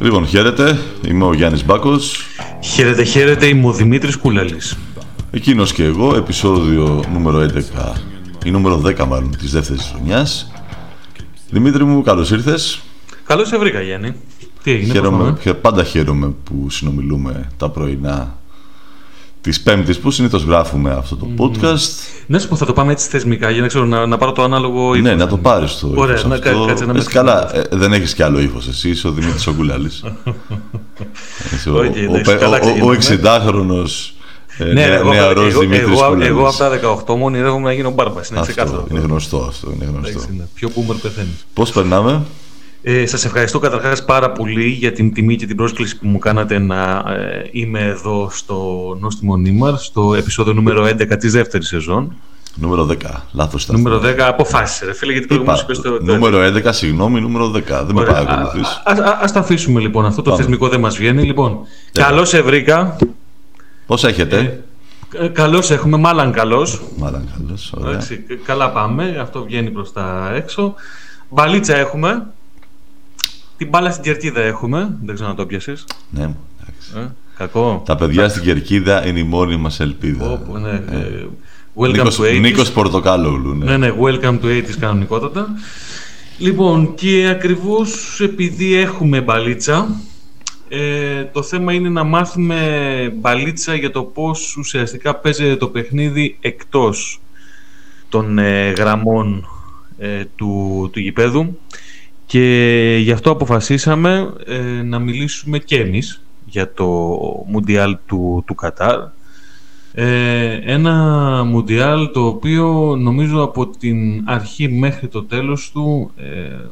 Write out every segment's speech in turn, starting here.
Λοιπόν, χαίρετε. Είμαι ο Γιάννης Μπάκος. Χαίρετε, χαίρετε. Είμαι ο Δημήτρης Κούλαλης. Εκείνος και εγώ, επεισόδιο νούμερο 11 ή νούμερο 10 μάλλον της δεύτερης χρονιάς. Δημήτρη μου, καλώς ήρθες. Καλώς σε βρήκα, Γιάννη. Τι έγινε, χαίρομαι, Πάντα χαίρομαι που συνομιλούμε τα πρωινά της Πέμπτης που συνήθως γράφουμε αυτό το podcast. Ναι, σου πω, θα το πάμε έτσι θεσμικά για να ξέρω να, να πάρω το ανάλογο ύφος. Ναι, να το πάρεις το Ωραία, ύφος να αυτό. κάτσε να με Καλά, ε, δεν έχεις κι άλλο ύφος. Εσύ είσαι ο Δημήτρης Ογκουλάλης. ο, ο, ο 60χρονο. Ε, ναι, εγώ, εγώ, εγώ, εγώ, από τα 18 μου ονειρεύομαι να γίνω μπάρμπας. Είναι ξεκάθαρο. Είναι γνωστό αυτό. Είναι γνωστό. Πιο boomer πεθαίνεις. Πώς περνάμε; Ε, σας ευχαριστώ καταρχάς πάρα πολύ για την τιμή και την πρόσκληση που μου κάνατε να ε, είμαι εδώ στο Νόστιμο Νίμαρ, στο επεισόδιο νούμερο 11 της δεύτερης σεζόν. Νούμερο 10, λάθος τα Νούμερο 10, αποφάσισε ρε φίλε, γιατί προηγουμένως είπες το... Νούμερο 11, συγγνώμη, νούμερο 10, δεν με παρακολουθείς. Ας, ας τα αφήσουμε λοιπόν, αυτό το Πάμε. θεσμικό δεν μας βγαίνει. Λοιπόν, yeah. καλώς σε βρήκα. Πώς έχετε; Ε, ε, καλώς έχουμε, μάλλον καλώς. Μάλλον καλώς, ωραία. καλά πάμε, αυτό βγαίνει προς τα έξω. Μπαλίτσα έχουμε. Την μπάλα στην κερκίδα έχουμε. Δεν ξέρω να το πιάσεις. Ναι, εντάξει. Ε, κακό. Τα παιδιά στην κερκίδα είναι η μόνη μας ελπίδα. Oh, ναι. ε, welcome Νίκος, to 80's. Νίκος Πορτοκάλογλου. Ναι. ναι, ναι, welcome to 80's κανονικότατα. Λοιπόν, και ακριβώς επειδή έχουμε μπαλίτσα, ε, το θέμα είναι να μάθουμε μπαλίτσα για το πώς ουσιαστικά παίζεται το παιχνίδι εκτός των ε, γραμμών ε, του, του γηπέδου. Και γι' αυτό αποφασίσαμε ε, να μιλήσουμε και εμείς για το Μουντιάλ του, του Κατάρ. Ε, ένα Μουντιάλ το οποίο νομίζω από την αρχή μέχρι το τέλος του ε,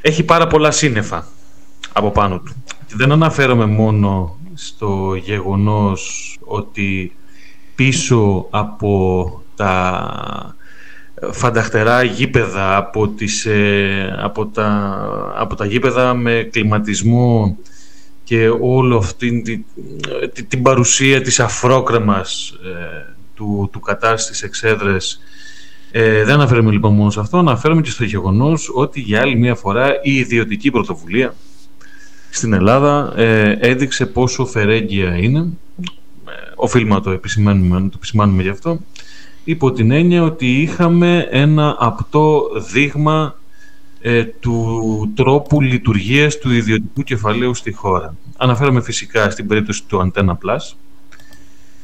έχει πάρα πολλά σύννεφα από πάνω του. δεν αναφέρομαι μόνο στο γεγονός ότι πίσω από τα φανταχτερά γήπεδα από, τις, ε, από, τα, από τα γήπεδα με κλιματισμό και όλο αυτή την, την, παρουσία της αφρόκρεμας ε, του, του Κατάρ στις εξέδρες ε, δεν αναφέρομαι λοιπόν μόνο σε αυτό, αναφέρομαι και στο γεγονός ότι για άλλη μια φορά η ιδιωτική πρωτοβουλία στην Ελλάδα ε, έδειξε πόσο φερέγγια είναι. Ε, οφείλουμε να το επισημάνουμε, να το επισημάνουμε γι' αυτό υπό την έννοια ότι είχαμε ένα απτό δείγμα ε, του τρόπου λειτουργίας του ιδιωτικού κεφαλαίου στη χώρα. Αναφέρομαι φυσικά στην περίπτωση του Antenna Plus,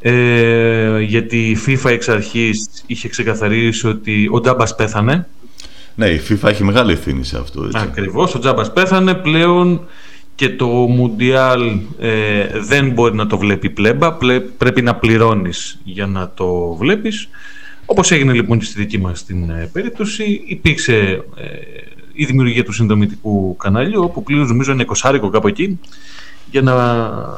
ε, γιατί η FIFA εξ αρχής είχε ξεκαθαρίσει ότι ο Τζάμπας πέθανε. Ναι, η FIFA έχει μεγάλη ευθύνη σε αυτό. Έτσι. Ακριβώς, ο Τζάμπας πέθανε πλέον και το Μουντιάλ ε, δεν μπορεί να το βλέπει πλέμπα, πρέπει να πληρώνεις για να το βλέπεις. Όπως έγινε λοιπόν και στη δική μας την ε, περίπτωση, υπήρξε ε, η δημιουργία του συνδρομητικού καναλιού, όπου πλήρως νομίζω είναι εικοσάρικο κάπου εκεί, για να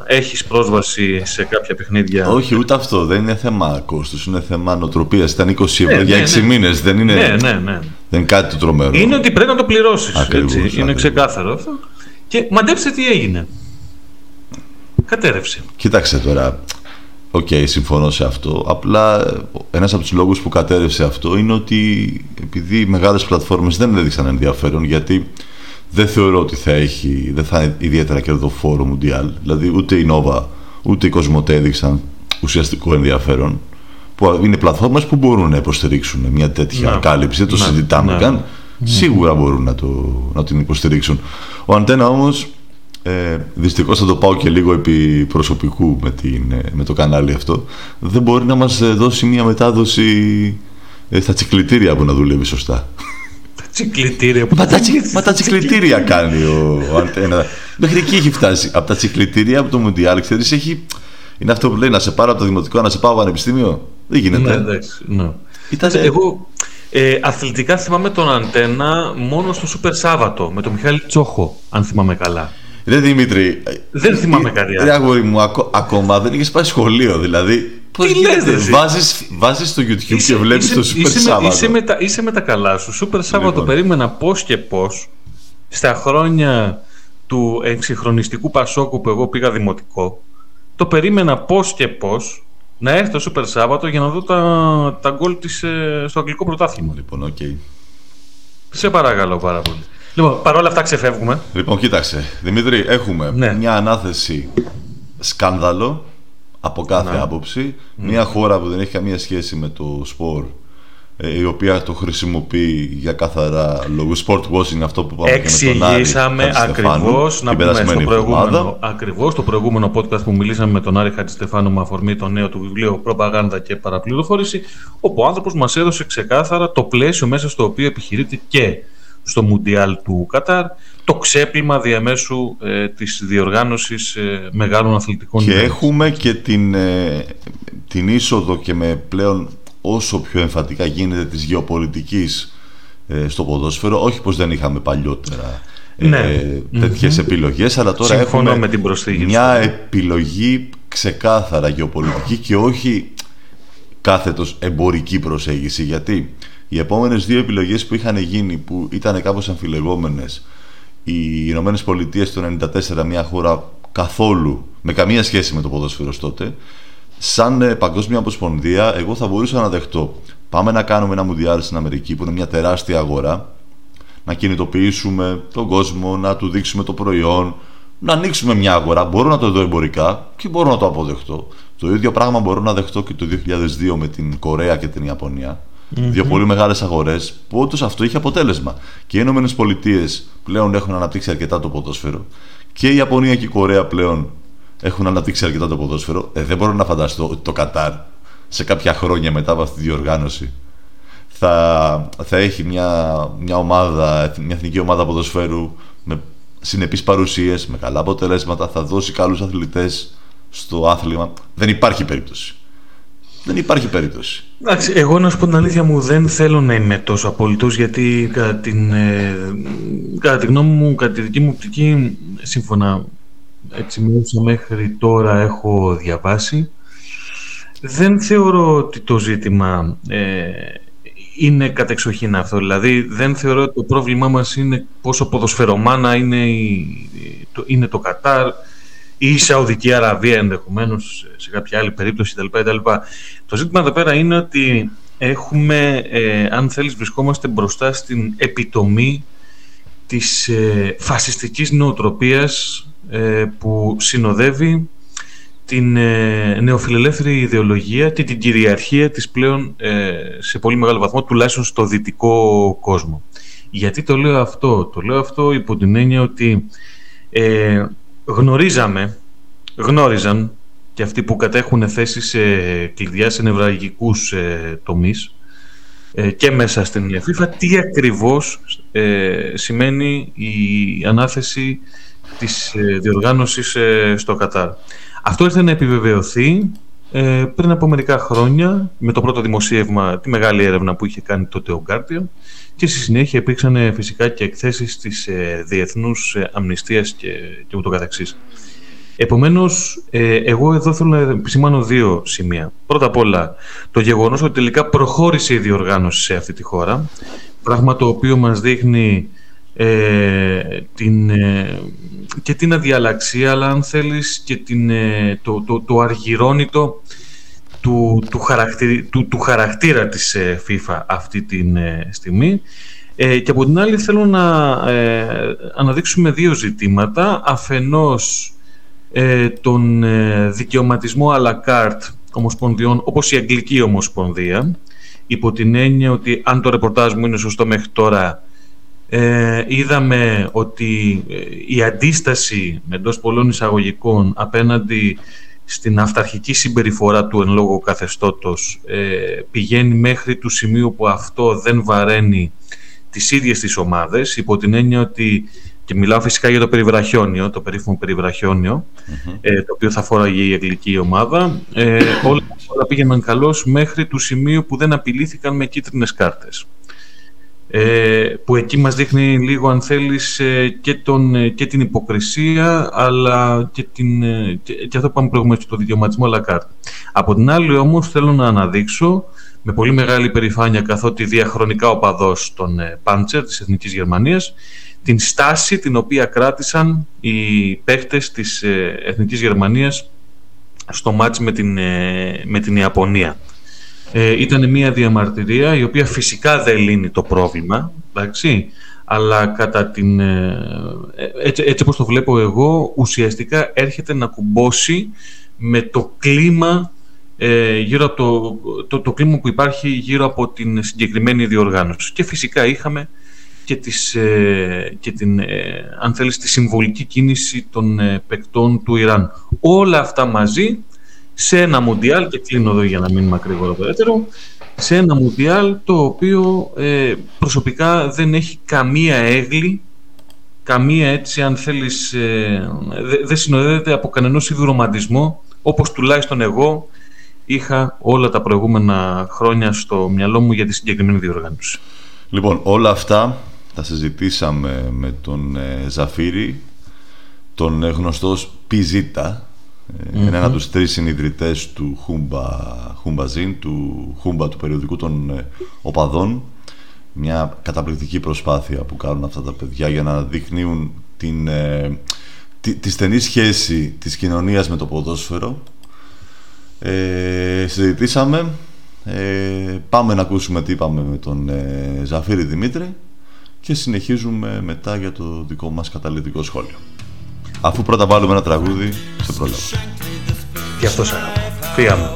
έχεις πρόσβαση σε κάποια παιχνίδια. Όχι, ούτε αυτό. Δεν είναι θέμα κόστους. Είναι θέμα νοοτροπίας. Ήταν 20 ευρώ ναι, για 6 ναι, ναι. μήνες. Δεν είναι, ναι, ναι, ναι. δεν είναι κάτι το τρομερό. Είναι ότι πρέπει να το πληρώσεις. Είναι ξεκάθαρο αυτό. Και μαντέψτε τι έγινε. Κατέρευσε. Κοίταξε τώρα. Οκ, οκέι, συμφωνώ σε αυτό. Απλά ένας από τους λόγους που κατέρρευσε αυτό είναι ότι επειδή οι μεγάλες πλατφόρμες δεν έδειξαν ενδιαφέρον, γιατί δεν θεωρώ ότι θα έχει, δεν θα είναι ιδιαίτερα κερδοφόρο Μουντιάλ. Δηλαδή ούτε η Nova ούτε η Cosmote έδειξαν ουσιαστικό ενδιαφέρον. Που είναι πλατφόρμες που μπορούν να υποστηρίξουν μια τέτοια να, κάλυψη. Δεν το να, συζητάμε να, καν. Σίγουρα μπορούν να, το, να την υποστηρίξουν. Ο Αντένα όμως ε, δυστυχώς θα το πάω και λίγο επί προσωπικού με, την, ε, με το κανάλι αυτό. Δεν μπορεί να μας δώσει μια μετάδοση ε, στα τσικλητήρια που να δουλεύει σωστά. Τα τσικλητήρια που μα, τα, μα τα τσικλητήρια κάνει ο, ο Αντένα. Μέχρι εκεί έχει φτάσει. Από τα τσικλητήρια από το Μουντιάλ ξέρεις έχει είναι αυτό που λέει να σε πάρω από το δημοτικό να σε πάω πανεπιστήμιο. Δεν γίνεται. Ναι, εντάξει, ναι. Ήταν... εγώ ε, αθλητικά θυμάμαι τον Αντένα μόνο στο Σούπερ Σάββατο με τον Μιχάλη Τσόχο, αν θυμάμαι καλά. Ρε Δημήτρη. Δεν θυμάμαι ε, κάτι άλλο. Ρε αγόρι μου, ακόμα δεν είχες πάει σχολείο. Δηλαδή. Πώς γίνεται, βάζεις, βάζεις στο YouTube είσαι, και βλέπει το Super είσαι, Σάββατο. Είσαι με, τα, είσαι με τα καλά σου. Super Σάββατο λοιπόν. περίμενα πώς και πώς στα χρόνια του εξυγχρονιστικού Πασόκου που εγώ πήγα δημοτικό. Το περίμενα πώς και πώς να έρθει το Super Σάββατο για να δω τα, γκολ της, ε, στο αγγλικό πρωτάθλημα. Λοιπόν, OK. Okay. Σε παρακαλώ πάρα πολύ. Λοιπόν, παρόλα αυτά ξεφεύγουμε. Λοιπόν, κοίταξε. Δημήτρη, έχουμε Ναι. μια ανάθεση σκάνδαλο από κάθε Ναι. άποψη. Μια χώρα που δεν έχει καμία σχέση με το σπορ ε, η οποία το χρησιμοποιεί για καθαρά λόγους sport washing αυτό που είπαμε και με τον Άρη Εξηγήσαμε Χατζηστεφάνου ακριβώς, να την πούμε στο περασμένη προηγούμενο, εβδομάδα. ακριβώς το προηγούμενο podcast που μιλήσαμε με τον Άρη Χατζηστεφάνου με αφορμή το νέο του βιβλίο «Προπαγάνδα και παραπληροφόρηση», όπου ο άνθρωπος μας έδωσε ξεκάθαρα το πλαίσιο μέσα στο οποίο επιχειρείται και στο Μουντιάλ του Κατάρ το ξέπλυμα διαμέσου ε, της διοργάνωσης ε, μεγάλων αθλητικών Και events. έχουμε και την, ε, την είσοδο και με πλέον όσο πιο εμφατικά γίνεται της γεωπολιτικής ε, στο ποδόσφαιρο. Όχι πως δεν είχαμε παλιότερα ε, Ναι. τέτοιες επιλογές, αλλά τώρα Συμφωνώ έχουμε με την προσθήκη μια σου. επιλογή ξεκάθαρα γεωπολιτική και όχι κάθετος εμπορική προσέγγιση. Γιατί οι επόμενες δύο επιλογές που είχαν γίνει, που ήταν κάπως αμφιλεγόμενες, οι Ηνωμένες Πολιτείες το 1994, μια χώρα καθόλου με καμία σχέση με το ποδόσφαιρο τότε, σαν ε, παγκόσμια αποσπονδία, εγώ θα μπορούσα να δεχτώ. Πάμε να κάνουμε ένα Μουντιάλ στην Αμερική που είναι μια τεράστια αγορά, να κινητοποιήσουμε τον κόσμο, να του δείξουμε το προϊόν, να ανοίξουμε μια αγορά. Μπορώ να το δω εμπορικά και μπορώ να το αποδεχτώ. Το ίδιο πράγμα μπορώ να δεχτώ και το 2002 με την Κορέα και την ιαπωνια Δύο πολύ μεγάλες αγορές που όντως αυτό είχε αποτέλεσμα. Και οι Ηνωμένες Πολιτείες πλέον έχουν αναπτύξει αρκετά το ποδόσφαιρο και η Ιαπωνία και η Κορέα πλέον έχουν αναπτύξει αρκετά το ποδόσφαιρο. Ε, δεν μπορώ να φανταστώ ότι το Κατάρ σε κάποια χρόνια μετά από αυτή τη διοργάνωση θα, θα έχει μια, μια ομάδα, μια εθνική ομάδα ποδοσφαίρου με συνεπείς παρουσίες, με καλά αποτελέσματα, θα δώσει καλούς αθλητές στο άθλημα. Δεν υπάρχει περίπτωση. Δεν υπάρχει περίπτωση. Εντάξει, εγώ να σου πω την αλήθεια μου δεν θέλω να είμαι τόσο απολύτως γιατί κατά, την, ε, κατά τη γνώμη μου, κατά τη δική μου οπτική, σύμφωνα έτσι με όσα μέχρι τώρα έχω διαβάσει, δεν θεωρώ ότι το ζήτημα ε, είναι κατεξοχήν αυτό. Δηλαδή δεν θεωρώ ότι το πρόβλημά μας είναι πόσο ποδοσφαιρομάνα είναι, η- το, είναι το Κατάρ ή η Σαουδική Αραβία ενδεχομένως σε κάποια άλλη περίπτωση κτλ. κτλ. Το ζήτημα εδώ πέρα είναι ότι έχουμε, ε, αν θέλεις, βρισκόμαστε μπροστά στην επιτομή της ε, φασιστικής νοοτροπίας ε, που συνοδεύει την ε, νεοφιλελεύθερη ιδεολογία και την κυριαρχία της πλέον ε, σε πολύ μεγάλο βαθμό, τουλάχιστον στο δυτικό κόσμο. Γιατί το λέω αυτό; Το λέω αυτό υπό την έννοια ότι ε, γνωρίζαμε, γνώριζαν και αυτοί που κατέχουν θέση σε κλειδιά σε νευραλγικούς ε, τομείς ε, και μέσα στην FIFA τι ακριβώς ε, σημαίνει η ανάθεση της ε, διοργάνωσης ε, στο Κατάρ. Αυτό ήρθε να επιβεβαιωθεί ε, πριν από μερικά χρόνια με το πρώτο δημοσίευμα, τη μεγάλη έρευνα που είχε κάνει τότε ο Guardian και στη συνέχεια υπήρξαν ε, φυσικά και εκθέσεις της ε, Διεθνούς ε, Αμνηστίας και, και ούτω καθεξής. Επομένως, ε, εγώ εδώ θέλω να επισημάνω δύο σημεία. Πρώτα απ' όλα, το γεγονός ότι τελικά προχώρησε η διοργάνωση σε αυτή τη χώρα, πράγμα το οποίο μας δείχνει ε, την, ε, και την αδιαλαξία, αλλά αν θέλεις και την, ε, το, το, το αργυρώνητο του, του, χαρακτηρι- του, του χαρακτήρα της ε, FIFA αυτή τη στιγμή. Ε, και από την άλλη θέλω να ε, αναδείξουμε δύο ζητήματα. Αφενός ε, τον ε, δικαιωματισμό à la carte ομοσπονδιών όπως η Αγγλική Ομοσπονδία υπό την έννοια ότι αν το ρεπορτάζ μου είναι σωστό μέχρι τώρα ε, είδαμε ότι ε, η αντίσταση με εντός πολλών εισαγωγικών απέναντι στην αυταρχική συμπεριφορά του εν λόγω καθεστώτος ε, πηγαίνει μέχρι του σημείου που αυτό δεν βαραίνει τις ίδιες τις ομάδες υπό την έννοια ότι και μιλάω φυσικά για το περιβραχιόνιο, το περίφημο περιβραχιόνιο, ε, το οποίο θα φόραγε η αγγλική ομάδα. Ε, όλα, όλα πήγαιναν καλώς μέχρι του σημείου που δεν απειλήθηκαν με κίτρινες κάρτες. Ε, που εκεί μας δείχνει λίγο αν θέλεις ε, και, τον, ε, και την υποκρισία αλλά και, την, ε, και, και αυτό που πάμε προηγουμένως το δικαιωματισμό à la carte. Από την άλλη όμως θέλω να αναδείξω με πολύ μεγάλη περηφάνεια καθότι διαχρονικά οπαδός των ε, Πάντσερ της Εθνικής Γερμανίας την στάση την οποία κράτησαν οι παίκτες της ε, Εθνικής Γερμανίας στο μάτς με την, ε, με την Ιαπωνία. Ε, ήταν μια διαμαρτυρία η οποία φυσικά δεν λύνει το πρόβλημα, εντάξει, αλλά κατά την, ε, έτσι, έτσι όπως το βλέπω εγώ, ουσιαστικά έρχεται να κουμπώσει με το κλίμα ε, γύρω από το, το, το, κλίμα που υπάρχει γύρω από την συγκεκριμένη διοργάνωση. Και φυσικά είχαμε και, τις, ε, και την, ε, αν θέλεις, τη συμβολική κίνηση των ε, παικτών του Ιράν. Όλα αυτά μαζί σε ένα Μουντιάλ, και κλείνω εδώ για να μην μακρύγορα περαιτέρω, σε ένα Μουντιάλ το οποίο προσωπικά δεν έχει καμία έγκλη, καμία έτσι αν θέλεις, δεν συνοδεύεται από κανένας είδου ρομαντισμό, όπως τουλάχιστον εγώ είχα όλα τα προηγούμενα χρόνια στο μυαλό μου για τη συγκεκριμένη διοργάνωση. Λοιπόν, όλα αυτά τα συζητήσαμε με τον ε, Ζαφύρη, τον ε, γνωστό Πιζίτα, mm-hmm. ένα από τους τρεις συνειδητές του Χούμπα, Χούμπαζίν, του Χούμπα του περιοδικού των ε, οπαδών. Μια καταπληκτική προσπάθεια που κάνουν αυτά τα παιδιά για να δείχνουν την, τη, τη στενή σχέση της κοινωνίας με το ποδόσφαιρο. Ε, συζητήσαμε. Ε, πάμε να ακούσουμε τι είπαμε με τον ε, Ζαφύρη Δημήτρη και συνεχίζουμε μετά για το δικό μας καταλητικό σχόλιο. Αφού πρώτα βάλουμε ένα τραγούδι σε πρόλογο. Και αυτό σας Φύγαμε.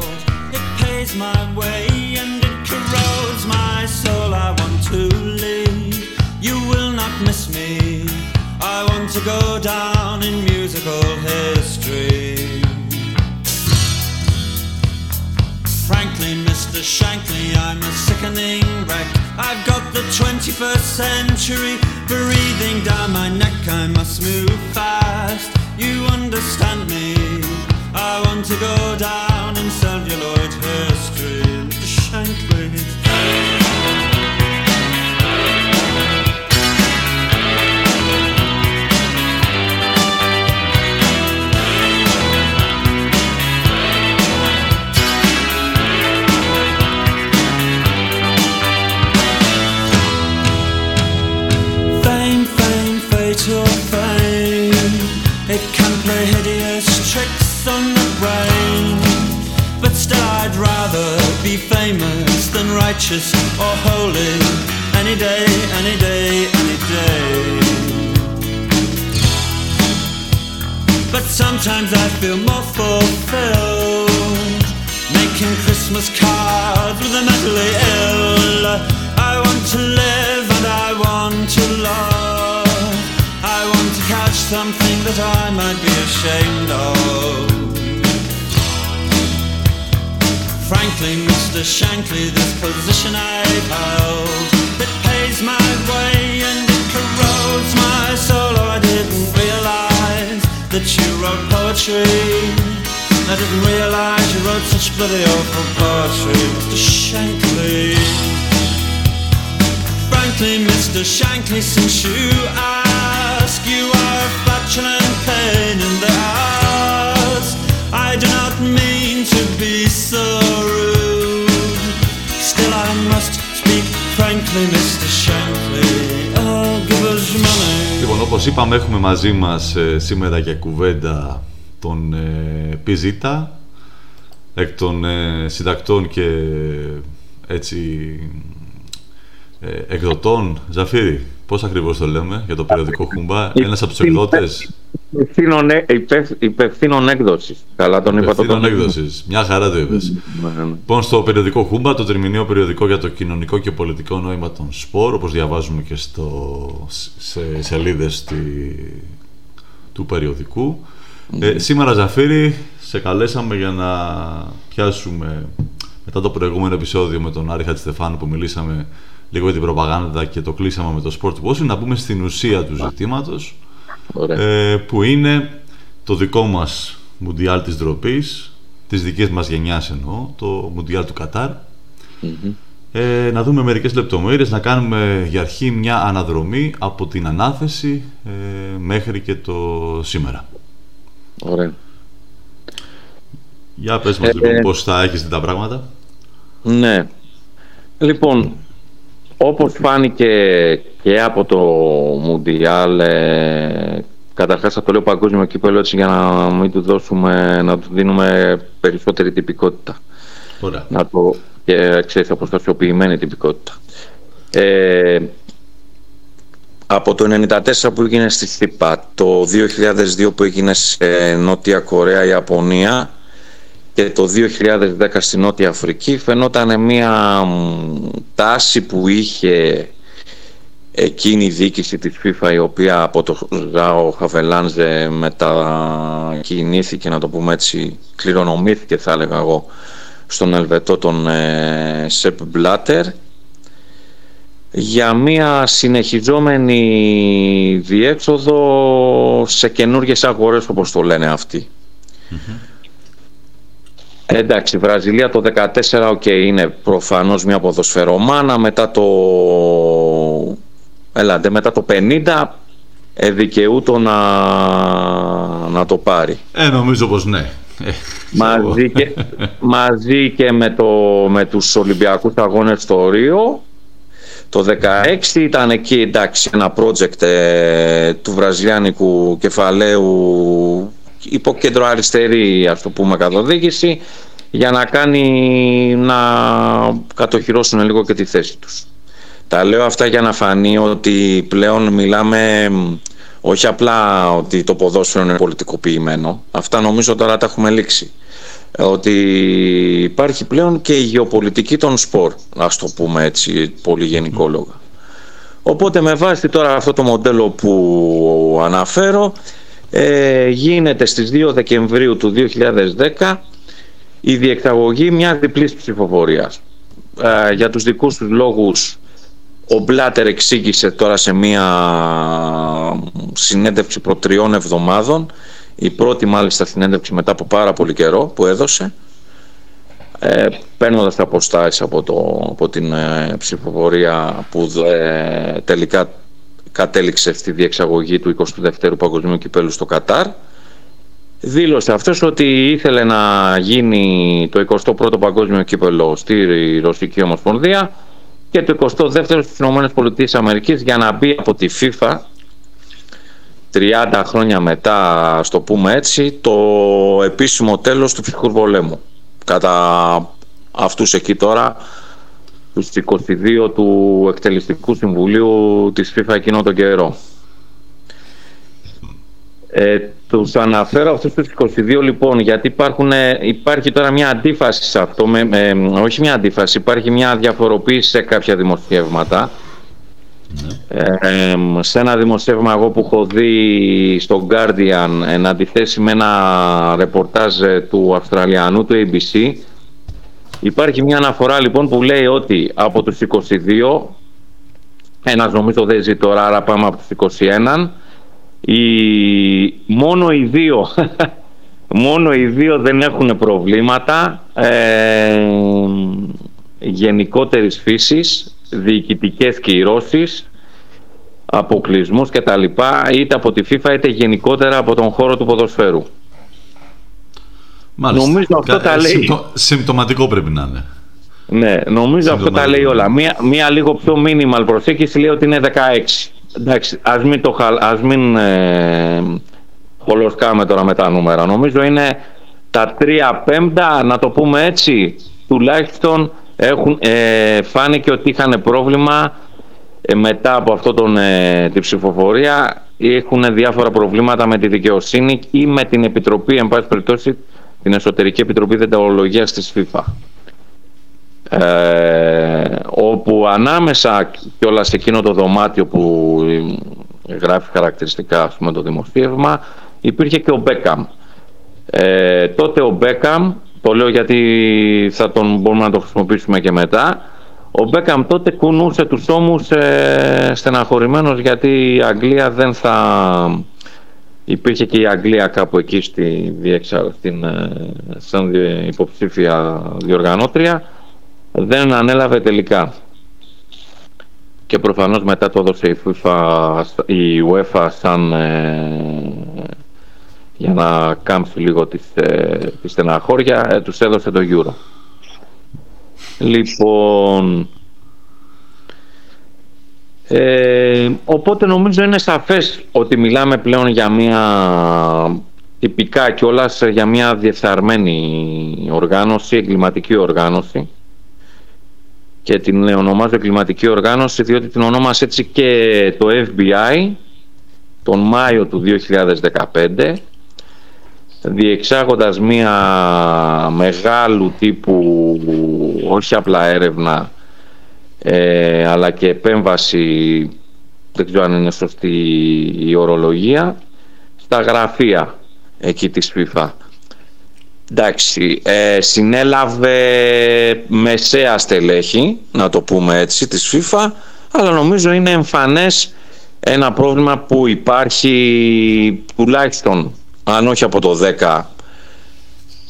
I want to go down in musical history. Mr. Shankly, I'm a sickening wreck. I've got the 21st century breathing down my neck. I must move fast. You understand me? I want to go down in celluloid history, famous than righteous or holy any day, any day, any day. But sometimes I feel more fulfilled making Christmas cards with the mentally ill. I want to live and I want to love. I want to catch something that I might be ashamed of. Frankly, Mr. Shankly, this position I've held It pays my way and it corrodes my soul Oh, I didn't realize that you wrote poetry I didn't realize you wrote such bloody awful poetry Mr. Shankly Frankly, Mr. Shankly, since you ask You are a flatulent pain in the ass I do not mean to be so Λοιπόν, όπως είπαμε, έχουμε μαζί μας ε, σήμερα για κουβέντα τον ε, Πιζίτα, εκ των ε, συντακτών και έτσι ε, εκδοτών. Ζαφύρι, πώς ακριβώς το λέμε για το περιοδικό Χούμπα, ένας από τους εκδότες; Υπευθύνων έκδοσης. Καλά τον είπα Υπευθύνων έκδοσης. Μια χαρά το είπες. Ναι, ναι. Λοιπόν, στο περιοδικό Χούμπα, το τριμηνίο περιοδικό για το κοινωνικό και πολιτικό νόημα των σπορ, όπως διαβάζουμε και στο, σε σελίδες του περιοδικού. Ε, σήμερα, Ζαφύρι, σε καλέσαμε για να πιάσουμε μετά το προηγούμενο επεισόδιο με τον Άρη Χατστεφάνου που μιλήσαμε λίγο για την προπαγάνδα και το κλείσαμε με το sport washing, να μπούμε στην ουσία του ζητήματος ε, που είναι το δικό μας Μουντιάλ της ντροπής, της δικής μας γενιάς εννοώ, το Μουντιάλ του καταρ ε, να δούμε μερικές λεπτομέρειες, να κάνουμε για αρχή μια αναδρομή από την ανάθεση ε, μέχρι και το σήμερα. Ωραία. Για πες μας λοιπόν πώς θα έχεις τα πράγματα. Ναι. Λοιπόν, όπως φάνηκε και από το Μουντιάλ, ε, καταρχάς θα το λέω παγκόσμιο κύπελο έτσι για να μην του δώσουμε, να του δίνουμε περισσότερη τυπικότητα. Ωραία. Να το, και ξέρεις, αποστασιοποιημένη τυπικότητα. Ε, από το 1994 που έγινε στη ΘΥΠΑ, το 2002 που έγινε σε Νότια Κορέα, Ιαπωνία και το 2010 στη Νότια Αφρική φαινόταν μια τάση που είχε εκείνη η διοίκηση της FIFA η οποία από το Ζάο Χαβελάνζε μετακινήθηκε να το πούμε έτσι κληρονομήθηκε θα έλεγα εγώ στον Ελβετό τον ε, Σεπ Μπλάτερ για μια συνεχιζόμενη διέξοδο σε καινούργιες αγορές όπως το λένε Εντάξει, Βραζιλία το 14 okay, είναι προφανώς μια ποδοσφαιρομάνα μετά το Έλατε, μετά το 50 εδικαιούτο να, να το πάρει. Ε, νομίζω πως ναι. Ε, μαζί και, μαζί και με, το, με τους Ολυμπιακούς Αγώνες στο Ρίο το 16 ήταν εκεί εντάξει ένα project ε, του βραζιλιάνικου κεφαλαίου υποκέντρο αριστερή ας το πούμε καθοδήγηση για να κάνει να κατοχυρώσουν λίγο και τη θέση τους. Τα λέω αυτά για να φανεί ότι πλέον μιλάμε όχι απλά ότι το ποδόσφαιρο είναι πολιτικοποιημένο. Αυτά νομίζω τώρα τα έχουμε λήξει. Ότι υπάρχει πλέον και η γεωπολιτική των σπορ, ας το πούμε έτσι πολύ γενικόλογα. Οπότε με βάση τώρα αυτό το μοντέλο που αναφέρω ε, γίνεται στις 2 Δεκεμβρίου του 2010 η διεξαγωγή μια διπλής ψηφοφορίας. Ε, για τους δικούς τους λόγους ο Μπλάτερ εξήγησε τώρα σε μία συνέντευξη προ τριών εβδομάδων η πρώτη μάλιστα συνέντευξη μετά από πάρα πολύ καιρό που έδωσε ε, παίρνοντας τα αποστάσεις από, το, από την ε, ψηφοφορία που ε, τελικά κατέληξε στη διεξαγωγή του 22ου Παγκοσμίου Κυπέλου στο Κατάρ δήλωσε αυτός ότι ήθελε να γίνει το 21ο Παγκόσμιο Κύπελο στη Ρωσική Ομοσπονδία και το 22ο στις ΗΠΑ για να μπει από τη FIFA 30 χρόνια μετά, στο πούμε έτσι, το επίσημο τέλος του ψυχρού πολέμου. Κατά αυτούς εκεί τώρα, τους 22 του εκτελεστικού συμβουλίου της FIFA εκείνο τον καιρό. Ε, τους αναφέρω αυτούς τους 22 λοιπόν γιατί υπάρχουν, ε, υπάρχει τώρα μια αντίφαση σε αυτό, με, όχι μια αντίφαση, υπάρχει μια διαφοροποίηση σε κάποια δημοσιεύματα. Ε, σε ένα δημοσίευμα εγώ που έχω δει στο Guardian εν αντιθέσει με ένα ρεπορτάζ ε, του Αυστραλιανού του ABC υπάρχει μια αναφορά λοιπόν που λέει ότι από τους 22 ένας νομίζω δεν ζει τώρα άρα πάμε από τους 21 οι, μόνο οι δύο μόνο οι δύο δεν έχουν προβλήματα ε, γενικότερης φύσης, διοικητικές κυρώσεις, αποκλεισμούς και τα λοιπά, είτε από τη FIFA είτε γενικότερα από τον χώρο του ποδοσφαίρου. Μάλιστα. Νομίζω αυτό τα λέει... Συμπτω... Συμπτωματικό πρέπει να είναι. Ναι, νομίζω αυτό τα λέει όλα. Μία, μία λίγο πιο minimal προσέγγιση λέει ότι είναι 16. Εντάξει, ας μην, το, ας μην ε, τώρα με τα νούμερα. Νομίζω είναι τα τρία πέμπτα, να το πούμε έτσι, τουλάχιστον έχουν, ε, φάνηκε ότι είχαν πρόβλημα ε, μετά από αυτό τον, ε, την ψηφοφορία έχουν διάφορα προβλήματα με τη δικαιοσύνη ή με την Επιτροπή, εν πάση περιπτώσει, την Εσωτερική Επιτροπή Δεντεολογίας της FIFA ε, όπου ανάμεσα και όλα σε εκείνο το δωμάτιο που γράφει χαρακτηριστικά ας πούμε, το δημοσίευμα υπήρχε και ο Μπέκαμ. Ε, τότε ο Μπέκαμ, το λέω γιατί θα τον μπορούμε να το χρησιμοποιήσουμε και μετά, ο Μπέκαμ τότε κουνούσε τους ώμους ε, στεναχωρημένος γιατί η Αγγλία δεν θα... Υπήρχε και η Αγγλία κάπου εκεί στη διεξα... στην, ε, σαν υποψήφια διοργανώτρια δεν ανέλαβε τελικά. Και προφανώς μετά το έδωσε η, FIFA, η UEFA σαν ε, για να κάμψει λίγο τη, ε, τη στεναχώρια, ε, τους έδωσε το Euro. Λοιπόν, ε, οπότε νομίζω είναι σαφές ότι μιλάμε πλέον για μια τυπικά κιόλας για μια διεφθαρμένη οργάνωση, εγκληματική οργάνωση. Και την ονομάζω κλιματική οργάνωση διότι την ονόμασε έτσι και το FBI τον Μάιο του 2015 διεξάγοντας μία μεγάλου τύπου όχι απλά έρευνα ε, αλλά και επέμβαση δεν ξέρω αν είναι σωστή η ορολογία στα γραφεία εκεί της FIFA. Εντάξει ε, συνέλαβε μεσαία στελέχη να το πούμε έτσι της FIFA αλλά νομίζω είναι εμφανές ένα πρόβλημα που υπάρχει τουλάχιστον αν όχι από το 10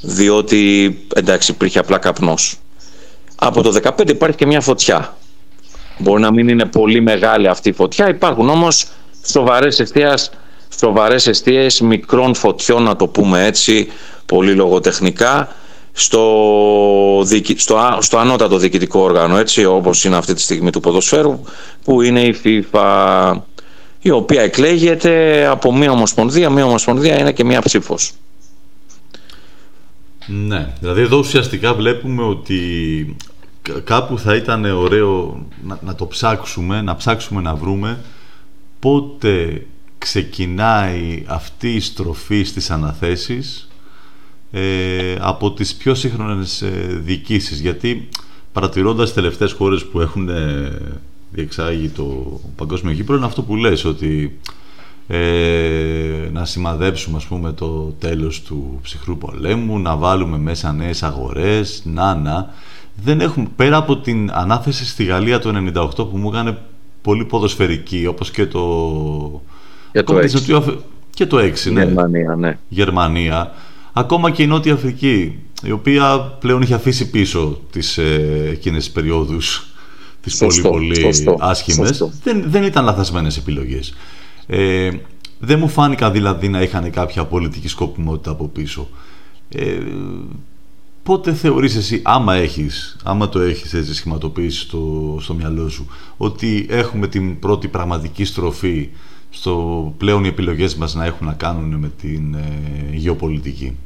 διότι εντάξει υπήρχε απλά καπνός. Από το 15 υπάρχει και μια φωτιά μπορεί να μην είναι πολύ μεγάλη αυτή η φωτιά υπάρχουν όμως σοβαρές αιστείες, σοβαρές αιστείες μικρών φωτιών να το πούμε έτσι πολύ λογοτεχνικά στο, στο, στο ανώτατο διοικητικό όργανο έτσι όπως είναι αυτή τη στιγμή του ποδοσφαίρου που είναι η FIFA η οποία εκλέγεται από μία ομοσπονδία, μία ομοσπονδία είναι και μία ψήφος. Ναι, δηλαδή εδώ ουσιαστικά βλέπουμε ότι κάπου θα ήταν ωραίο να, να το ψάξουμε, να ψάξουμε να βρούμε πότε ξεκινάει αυτή η στροφή στις αναθέσεις ε, από τις πιο σύγχρονες ε, διοικήσεις γιατί παρατηρώντας τις τελευταίες χώρες που έχουν ε, διεξάγει το παγκόσμιο γήπεδο είναι αυτό που λες ότι ε, να σημαδέψουμε ας πούμε το τέλος του ψυχρού πολέμου, να βάλουμε μέσα νέες αγορές, να να. Δεν έχουμε, πέρα από την ανάθεση στη Γαλλία το 98 που μου έκανε πολύ ποδοσφαιρική, όπως και το... Και το 6. Και το 6, ναι. Γερμανία, ναι. Γερμανία. Ακόμα και η Νότια Αφρική, η οποία πλέον είχε αφήσει πίσω τις ε, εκείνες τις περιόδους τις πολύ πολύ άσχημες, δεν, δεν ήταν λαθασμένες επιλογές. Ε, δεν μου φάνηκαν δηλαδή να είχαν κάποια πολιτική σκοπιμότητα από πίσω. Ε, πότε θεωρείς εσύ, άμα έχεις, άμα το έχεις έτσι σχηματοποιήσει στο, στο μυαλό σου, ότι έχουμε την πρώτη πραγματική στροφή στο πλέον οι επιλογές μας να έχουν να κάνουν με την ε, γεωπολιτική;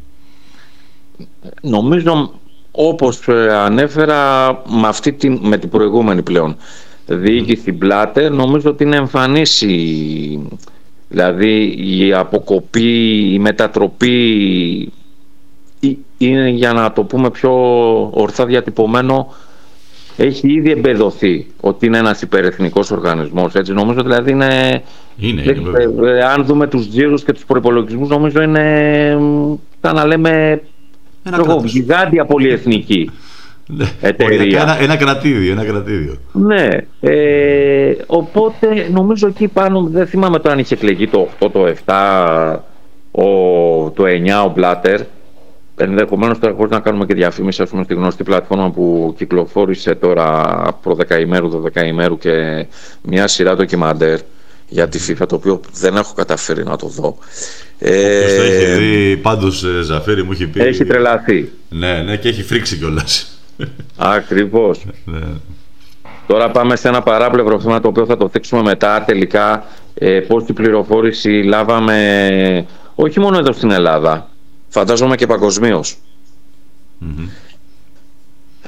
Νομίζω όπως ε, ανέφερα με, αυτή την, με την προηγούμενη πλέον διοίκηση Μπλάτερ νομίζω ότι είναι εμφανής η, δηλαδή η αποκοπή, η μετατροπή είναι για να το πούμε πιο ορθά διατυπωμένο έχει ήδη εμπεδοθεί ότι είναι ένας υπερεθνικός οργανισμός έτσι νομίζω δηλαδή είναι, είναι, είναι ε, αν δούμε τους τζίρους και τους προϋπολογισμούς νομίζω είναι σαν να λέμε ένα γιγάντια πολυεθνική ναι. εταιρεία. Ένα, ένα κρατήδιο, ένα κρατήδιο. Ναι. Ε, οπότε νομίζω εκεί πάνω, δεν θυμάμαι το αν είχε εκλεγεί το 8, το 7, ο, το 9 ο Μπλάτερ. Ενδεχομένως τώρα χωρίς να κάνουμε και διαφήμιση, ας πούμε, στη γνωστή πλατφόρμα που κυκλοφόρησε τώρα προ 10 ημέρου, 12 ημέρου και μια σειρά ντοκιμαντέρ για τη FIFA, το οποίο δεν έχω καταφέρει να το δω. Ε, το έχει δει, πάντως ε, Ζαφέρη μου έχει πει... Έχει τρελαθεί. Ναι, ναι, και έχει φρίξει κιόλας. Ακριβώς. ναι. Τώρα πάμε σε ένα παράπλευρο θέμα το οποίο θα το θέξουμε μετά τελικά ε, πώς την πληροφόρηση λάβαμε όχι μόνο εδώ στην Ελλάδα, φαντάζομαι και παγκοσμίως.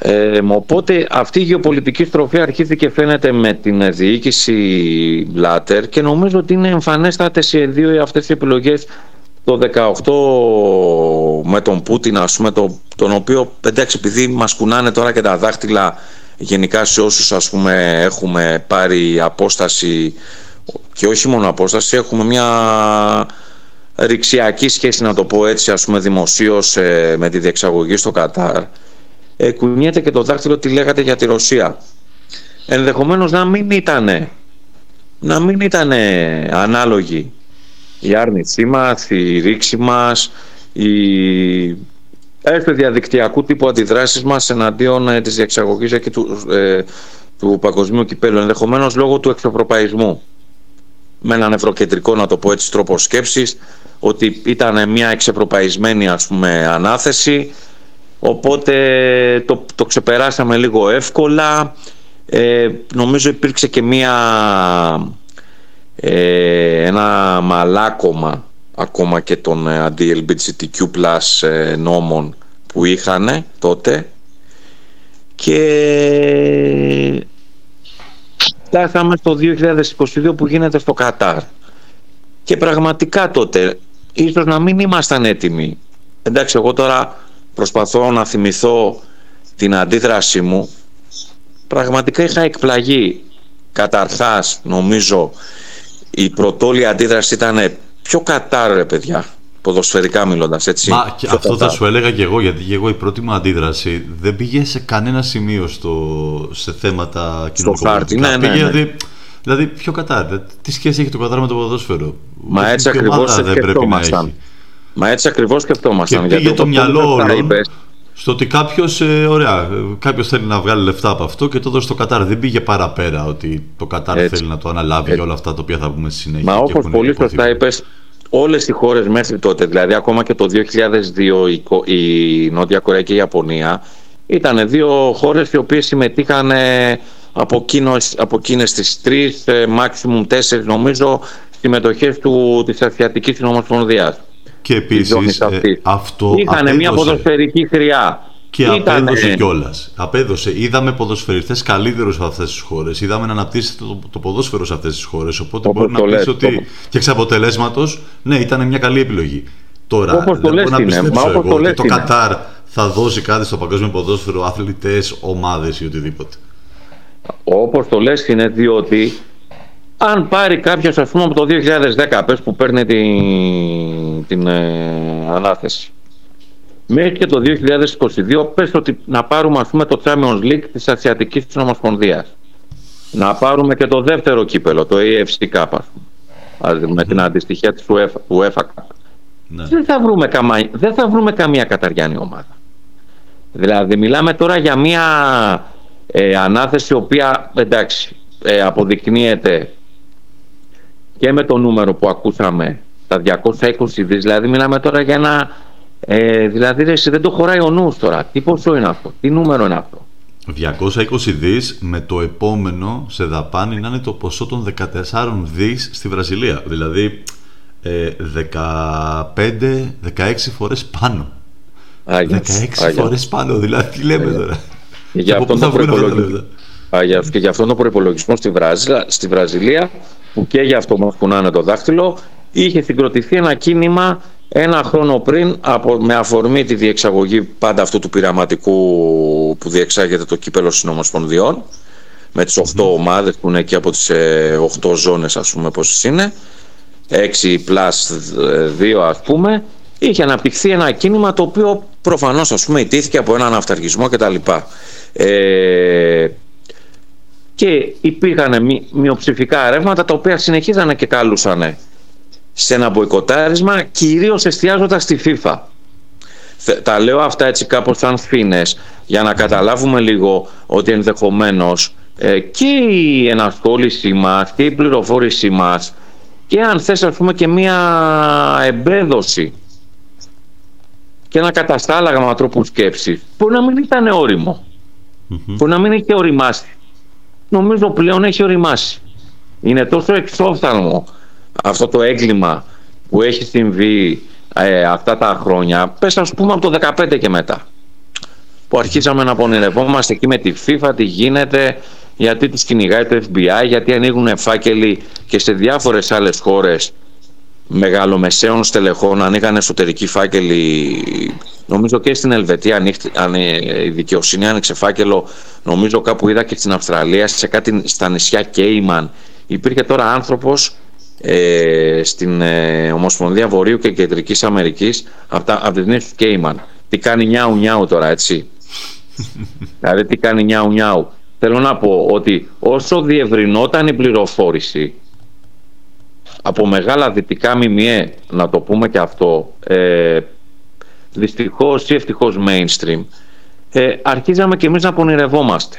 Ε, οπότε αυτή η γεωπολιτική στροφή αρχίζει και φαίνεται με την διοίκηση Μπλάτερ και νομίζω ότι είναι εμφανέστατες σε δύο αυτές οι επιλογές το 18 με τον Πούτιν ας πούμε το, τον οποίο εντάξει επειδή μας κουνάνε τώρα και τα δάχτυλα γενικά σε όσους ας πούμε έχουμε πάρει απόσταση και όχι μόνο απόσταση έχουμε μια ρηξιακή σχέση να το πω έτσι ας πούμε δημοσίως ε, με τη διεξαγωγή στο Κατάρ ε, κουνιέται και το δάχτυλο τι λέγατε για τη Ρωσία. Ενδεχομένως να μην ήταν να μην ήταν ανάλογη η άρνησή μας, η ρήξη μας, η έστω διαδικτυακού τύπου αντιδράσεις μας εναντίον ε, της διεξαγωγής και του, ε, του παγκοσμίου κυπέλου, ενδεχομένως λόγω του εξωπροπαϊσμού. Με έναν ευρωκεντρικό, να το πω έτσι, τρόπο σκέψης, ότι ήταν μια εξεπροπαϊσμένη ας πούμε ανάθεση. Οπότε το, το ξεπεράσαμε λίγο εύκολα. Ε, νομίζω υπήρξε και μία ε, ένα μαλάκωμα ακόμα και των ε, anti-LGBTQ plus ε, νόμων που είχαν τότε. Και φτάσαμε στο 2022 που γίνεται στο Κατάρ. Και πραγματικά τότε ίσως να μην ήμασταν έτοιμοι. Εντάξει εγώ τώρα προσπαθώ να θυμηθώ την αντίδρασή μου. Πραγματικά είχα εκπλαγεί. Καταρχάς νομίζω η πρωτόλια αντίδραση ήταν πιο κατάρ ρε παιδιά ποδοσφαιρικά μιλώντας. Έτσι. Μα και αυτό θα σου έλεγα και εγώ, γιατί και εγώ η πρώτη μου αντίδραση δεν πήγε σε κανένα σημείο στο, σε θέματα κοινωνικού. Ναι, ναι, ναι. Δηλαδή, δηλαδή, πιο κατά. Τι σχέση έχει το Κατάρ με το ποδόσφαιρο; Μα έτσι ακριβώς σκεφτόμασταν. Μα έτσι ακριβώς σκεφτόμασταν. Και πήγε το μυαλό όλων στο ότι κάποιος, ε, ωραία, κάποιος θέλει να βγάλει λεφτά από αυτό και το δώσει στο Κατάρ. Δεν πήγε παραπέρα ότι το Κατάρ Έτσι. θέλει να το αναλάβει Έτσι. όλα αυτά τα οποία θα πούμε στη συνέχεια. Μα όπως πολύ σωστά είπες, όλες οι χώρες μέχρι τότε, δηλαδή ακόμα και το 2002 η Νότια Κορέα και η Ιαπωνία ήταν δύο χώρες οι οποίες συμμετείχαν από, εκείνες, από εκείνες τις τρεις, ε, maximum τέσσερις νομίζω, συμμετοχές του, της Ασιατικής Συνομοσπονδίας. Και επίσης ε, αυτό Είχαν μια ποδοσφαιρική χρειά. Και Ήτανε... απέδωσε κιόλας. Απέδωσε. Είδαμε ποδοσφαιριστές καλύτερους σε αυτές τις χώρες. Είδαμε να αναπτύσσεται το, το ποδόσφαιρο σε αυτές τις χώρες. Οπότε Όπως μπορεί να πεις ότι. Το... και εξ αποτελέσματος, ναι, ήταν μια καλή επιλογή. Τώρα, όπως δεν μπορώ να πιστέψω εγώ το ότι το Κατάρ θα δώσει κάτι στο παγκόσμιο ποδόσφαιρο, αθλητές, ομάδες ή οτιδήποτε. Όπως το λες, είναι διότι αν πάρει κάποιος, ας πούμε, από το 2010, πες που παίρνει την, την ε, ανάθεση μέχρι και το 2022 πες ότι να πάρουμε ας πούμε το Champions League της Ασιατικής της Ομοσπονδίας. Να πάρουμε και το δεύτερο κύπελο, το AFC Cup με την αντιστοιχεία της UEFA, UEFA Cup. Ναι. Δεν, θα βρούμε καμά, δεν θα βρούμε καμία καταριάνη ομάδα. Δηλαδή μιλάμε τώρα για μια ε, ανάθεση η οποία εντάξει ε, αποδεικνύεται και με το νούμερο που ακούσαμε τα 220 δις δηλαδή μιλάμε τώρα για ένα ε, δηλαδή ρε, δεν το χωράει ο νους τώρα. Τι ποσό είναι αυτό, τι νούμερο είναι αυτό; 220 δις με το επόμενο σε δαπάνη να είναι το ποσό των 14 δις στη Βραζιλία. Δηλαδή ε, 15-16 φορές πάνω. Άγιας, 16 Άγιας. φορές πάνω, δηλαδή τι λέμε τώρα; Και για, αυτόν τον προπολογισμό, και για αυτόν τον προπολογισμό στη, Βραζιλία, στη Βραζιλία που και για αυτό μας κουνάνε το δάχτυλο είχε συγκροτηθεί ένα κίνημα ένα χρόνο πριν, από, με αφορμή τη διεξαγωγή πάντα αυτού του πειραματικού που διεξάγεται το κύπελο συνομοσπονδιών, με τις 8 mm ομάδες που είναι εκεί από τις 8 ε, ζώνες ας πούμε πόσες είναι, 6 πλάς 2 ας πούμε, είχε αναπτυχθεί ένα κίνημα το οποίο προφανώς ας πούμε ιτήθηκε από έναν αυταργισμό κτλ. Ε, και υπήρχαν μειοψηφικά ρεύματα τα οποία συνεχίζανε και καλούσανε σε ένα μποϊκοτάρισμα κυρίως εστιάζοντας στη FIFA. Τα λέω αυτά έτσι κάπως σαν φίνες για να καταλάβουμε λίγο ότι ενδεχομένως ε, και η ενασχόλησή μας και η πληροφόρησή μας και αν θες ας πούμε και μία εμπέδωση και ένα καταστάλαγμα τρόπου σκέψης μπορεί να μην ήταν όριμο μπορεί να μην έχει οριμάσει. Νομίζω πλέον έχει οριμάσει. Είναι τόσο εξόφθαλμο αυτό το έγκλημα που έχει συμβεί ε, αυτά τα χρόνια, πες ας πούμε από το 2015 και μετά, που αρχίσαμε να πονηρευόμαστε εκεί με τη FIFA, τι γίνεται, γιατί τους κυνηγάει το FBI, γιατί ανοίγουν φάκελοι και σε διάφορες άλλες χώρες μεγαλομεσαίων στελεχών ανοίγαν εσωτερικοί φάκελοι. Νομίζω και στην Ελβετία ανοίχτη, η δικαιοσύνη άνοιξε φάκελο. Νομίζω κάπου είδα και στην Αυστραλία σε κάτι στα νησιά Κέιμαν υπήρχε τώρα άνθρωπος ε, στην ε, Ομοσπονδία Βορείου και Κεντρικής Αμερικής από, τα, από τις νήσους Κέιμαν. Τι κάνει νιάου νιάου τώρα έτσι. δηλαδή τι κάνει νιάου νιάου. Θέλω να πω ότι όσο διευρυνόταν η πληροφόρηση από μεγάλα δυτικά μιμιέ, να το πούμε και αυτό, ε, δυστυχώς ή ευτυχώς mainstream, ε, αρχίζαμε και εμείς να πονηρευόμαστε.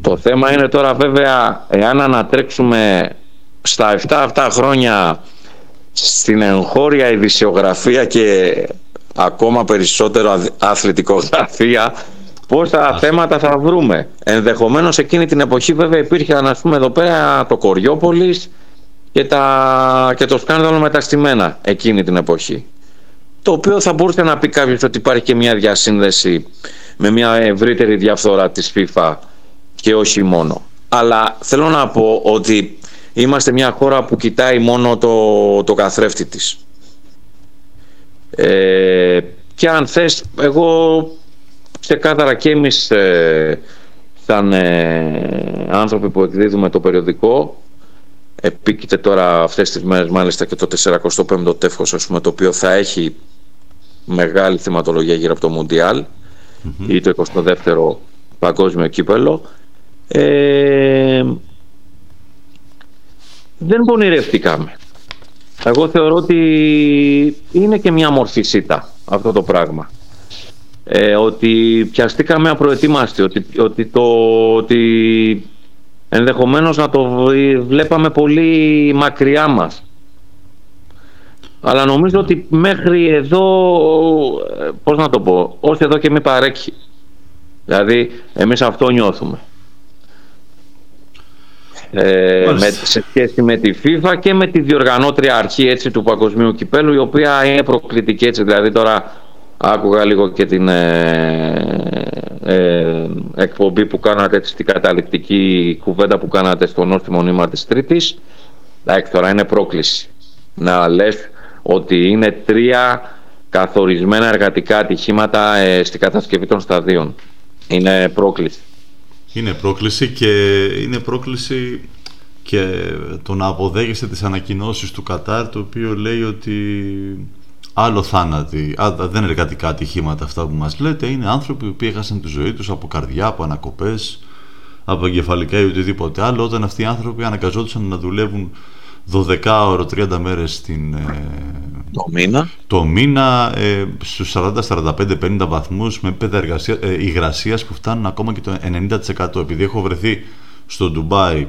Το θέμα είναι τώρα βέβαια εάν ανατρέξουμε στα 7 αυτά χρόνια στην εγχώρια ειδησιογραφία και ακόμα περισσότερο αθλητικογραφία πόσα θέματα θα βρούμε. Ενδεχομένως εκείνη την εποχή βέβαια υπήρχε να πούμε εδώ πέρα το Κοριόπολης και, τα, και το σκάνδαλο με τα στημένα εκείνη την εποχή. το οποίο θα μπορούσε να πει κάποιος ότι υπάρχει και μια διασύνδεση με μια ευρύτερη διαφθορά της FIFA και όχι μόνο. Αλλά θέλω να πω ότι είμαστε μια χώρα που κοιτάει μόνο το, το καθρέφτη της. Ε, και αν θες, εγώ ξεκάθαρα και εμείς ε, σαν ε, άνθρωποι που εκδίδουμε το περιοδικό επίκειται τώρα αυτές τις μέρες μάλιστα και το 45ο τεύχος ας πούμε, το οποίο θα έχει μεγάλη θεματολογία γύρω από το μουντιαλ ή το 22ο παγκόσμιο κύπελο ε, δεν πονηρευτήκαμε. Εγώ θεωρώ ότι είναι και μια μορφή σίτα αυτό το πράγμα. Ε, ότι πιαστήκαμε απροετοίμαστοι, ότι, ότι, το, ότι ενδεχομένως να το βλέπαμε πολύ μακριά μας. Αλλά νομίζω ότι μέχρι εδώ, πώς να το πω, ως εδώ και μη παρέκει. Δηλαδή, εμείς αυτό νιώθουμε. Ε, με, σε σχέση με τη FIFA και με τη διοργανώτρια αρχή έτσι, του Παγκοσμίου Κυπέλου η οποία είναι προκλητική έτσι, δηλαδή τώρα άκουγα λίγο και την ε, ε, εκπομπή που κάνατε έτσι, την καταληκτική κουβέντα που κάνατε στο νόστιμο νήμα της Τρίτης. Εντάξει τώρα είναι πρόκληση να λες ότι είναι τρία καθορισμένα εργατικά ατυχήματα ε, στην κατασκευή των σταδίων. Είναι πρόκληση είναι πρόκληση και είναι πρόκληση και το να αποδέχεστε τις ανακοινώσεις του Κατάρ το οποίο λέει ότι άλλο θάνατοι, δεν είναι εργατικά ατυχήματα αυτά που μας λέτε, είναι άνθρωποι που έχασαν τη ζωή τους από καρδιά, από ανακοπές, από εγκεφαλικά ή οτιδήποτε άλλο, όταν αυτοί οι άνθρωποι αναγκαζόντουσαν να δουλεύουν 12 ώρο 30 μέρες στην, ε, το μήνα, το μήνα ε, στους 40, 45, 50 βαθμούς με επίπεδα ε, υγρασίας που φτάνουν ακόμα και το 90% επειδή έχω βρεθεί στο ντουμπαι